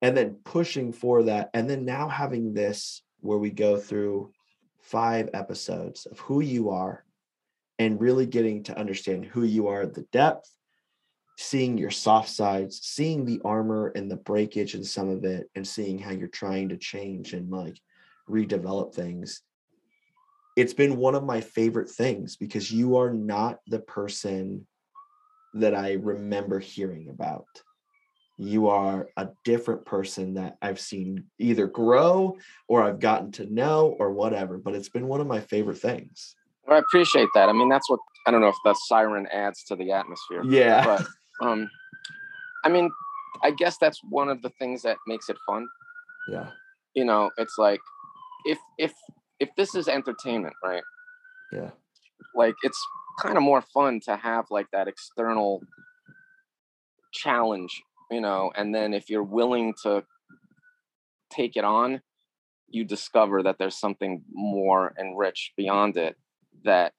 A: And then pushing for that and then now having this where we go through five episodes of who you are and really getting to understand who you are the depth seeing your soft sides seeing the armor and the breakage in some of it and seeing how you're trying to change and like redevelop things it's been one of my favorite things because you are not the person that I remember hearing about. You are a different person that I've seen either grow or I've gotten to know or whatever, but it's been one of my favorite things.
B: i appreciate that i mean that's what i don't know if the siren adds to the atmosphere
A: Yeah.
B: but um i mean i guess that's one of the things that makes it fun
A: yeah.
B: you know it's like if if if this is entertainment right
A: Yeah.
B: like it's kind of more fun to have like that external challenge you know and then if you're willing to take it on you discover that there's something more and rich beyond it that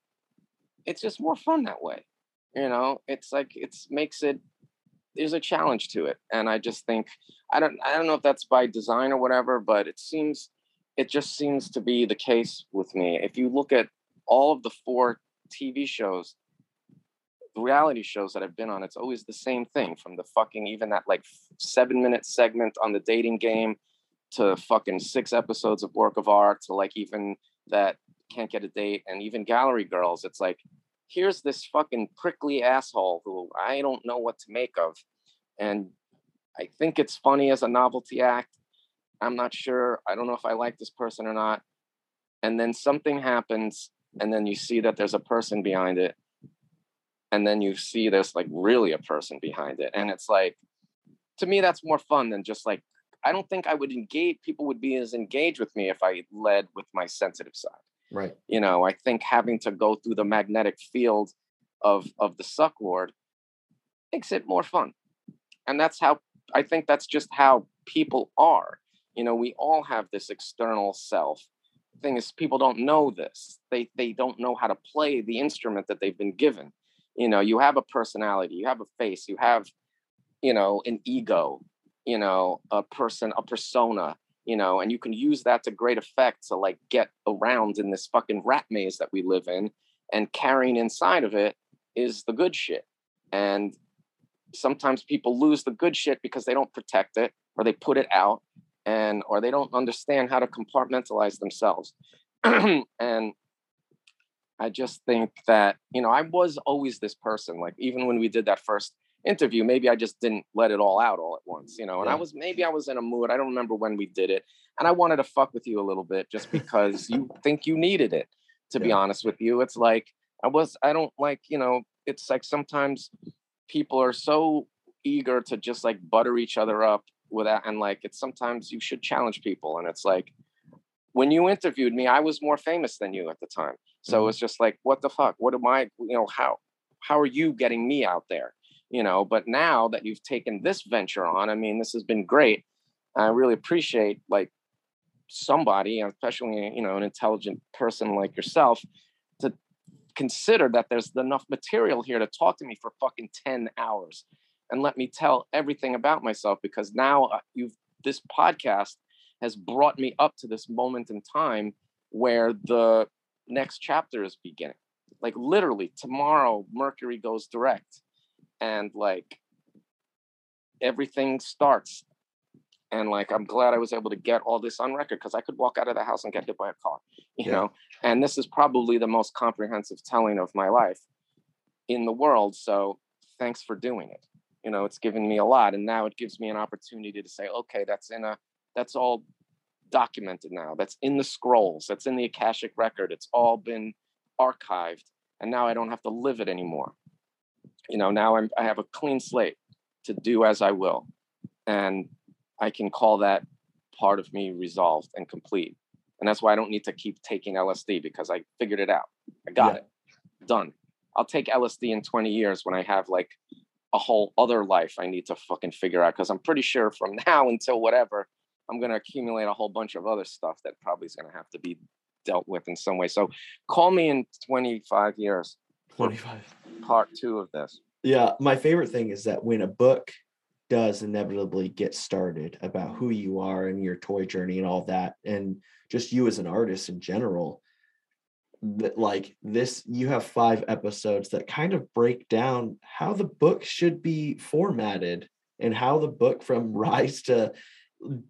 B: it's just more fun that way you know it's like it's makes it there's a challenge to it and i just think i don't i don't know if that's by design or whatever but it seems it just seems to be the case with me. If you look at all of the four tv shows the reality shows that i've been on it's always the same thing from the fucking even that like seven minute segment on the dating game to fucking six episodes of work of art to like even that can't get a date and even gallery girls. It's like here's this fucking prickly asshole who i don't know what to make of. And i think it's funny as a novelty act i'm not sure i don't know if i like this person or not. And then something happens and then you see that there's a person behind it. And then you see there's like really a person behind it. And it's like to me that's more fun than just like i don't think i would engage people would be as engaged with me if i led with my sensitive side.
A: Right.
B: you know i think having to go through the magnetic field of of the suck lord makes it more fun. And that's how i think that's just how people are you know we all have this external self. The thing is people don't know this. They they don't know how to play the instrument that they've been given. You know you have a personality you have a face you have you know an ego you know a person a persona you know and you can use that to great effect to like get around in this fucking rat maze that we live in and carrying inside of it is the good shit. And sometimes people lose the good shit because they don't protect it or they put it out and or they don't understand how to compartmentalize themselves. [clears throat] And i just think that you know i was always this person like even when we did that first interview maybe i just didn't let it all out all at once you know and i was maybe i was in a mood i don't remember when we did it and i wanted to fuck with you a little bit just because you [laughs] think you needed it to be honest with you. It's like i was i don't like you know it's like sometimes people are so eager to just like butter each other up without and like it's sometimes you should challenge people and it's like when you interviewed me i was more famous than you at the time. So
A: Mhm.
B: it's just like what the fuck? What am i you know how how are you getting me out there? You know but now that you've taken this venture on i mean this has been great. I really appreciate like somebody especially you know an intelligent person like yourself to consider that there's enough material here to talk to me for fucking 10 hours and let me tell everything about myself because now uh, you've this podcast has brought me up to this moment in time where the next chapter is beginning. Like literally tomorrow mercury goes direct and like everything starts. And like i'm glad i was able to get all this on record because i could walk out of the house and get hit by a car you
A: Yeah.
B: know? And this is probably the most comprehensive telling of my life in the world so thanks for doing it you know it's given me a lot and now it gives me an opportunity to say okay that's in a that's all documented now that's in the scrolls that's in the akashic record it's all been archived and now i don't have to live it anymore you know now i'm i have a clean slate to do as i will and i can call that part of me resolved and complete and that's why i don't need to keep taking lsd because i figured it out i got
A: Yeah.
B: it done i'll take lsd in 20 years when i have like a whole other life i need to fucking figure out because i'm pretty sure from [laughs] now until whatever i'm going to accumulate a whole bunch of other stuff that probably is going to have to be dealt with in some way so call me in 25 years
A: 25.
B: part two of this
A: Yeah, my favorite thing is that when a book does inevitably get started about who you are and your toy journey and all that, and just you as an artist in general, that like this, you have five episodes that kind of break down how the book should be formatted and how the book from [laughs] rise to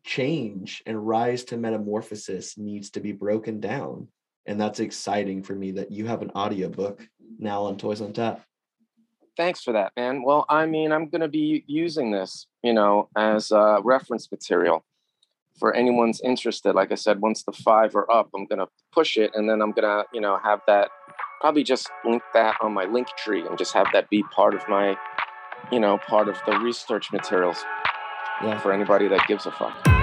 A: change and rise to metamorphosis needs to be broken down. And that's exciting for me that you have an audiobook now on Toys on Tap.
B: thanks for that man well i mean i'm going to be using this you know as uh, reference material for anyone's interested like i said once the five are up i'm to push it and then i'm to you know have that probably just link that on my link tree and just have that be part of my you know part of the research materials
A: Yeah.
B: for anybody that gives a fuck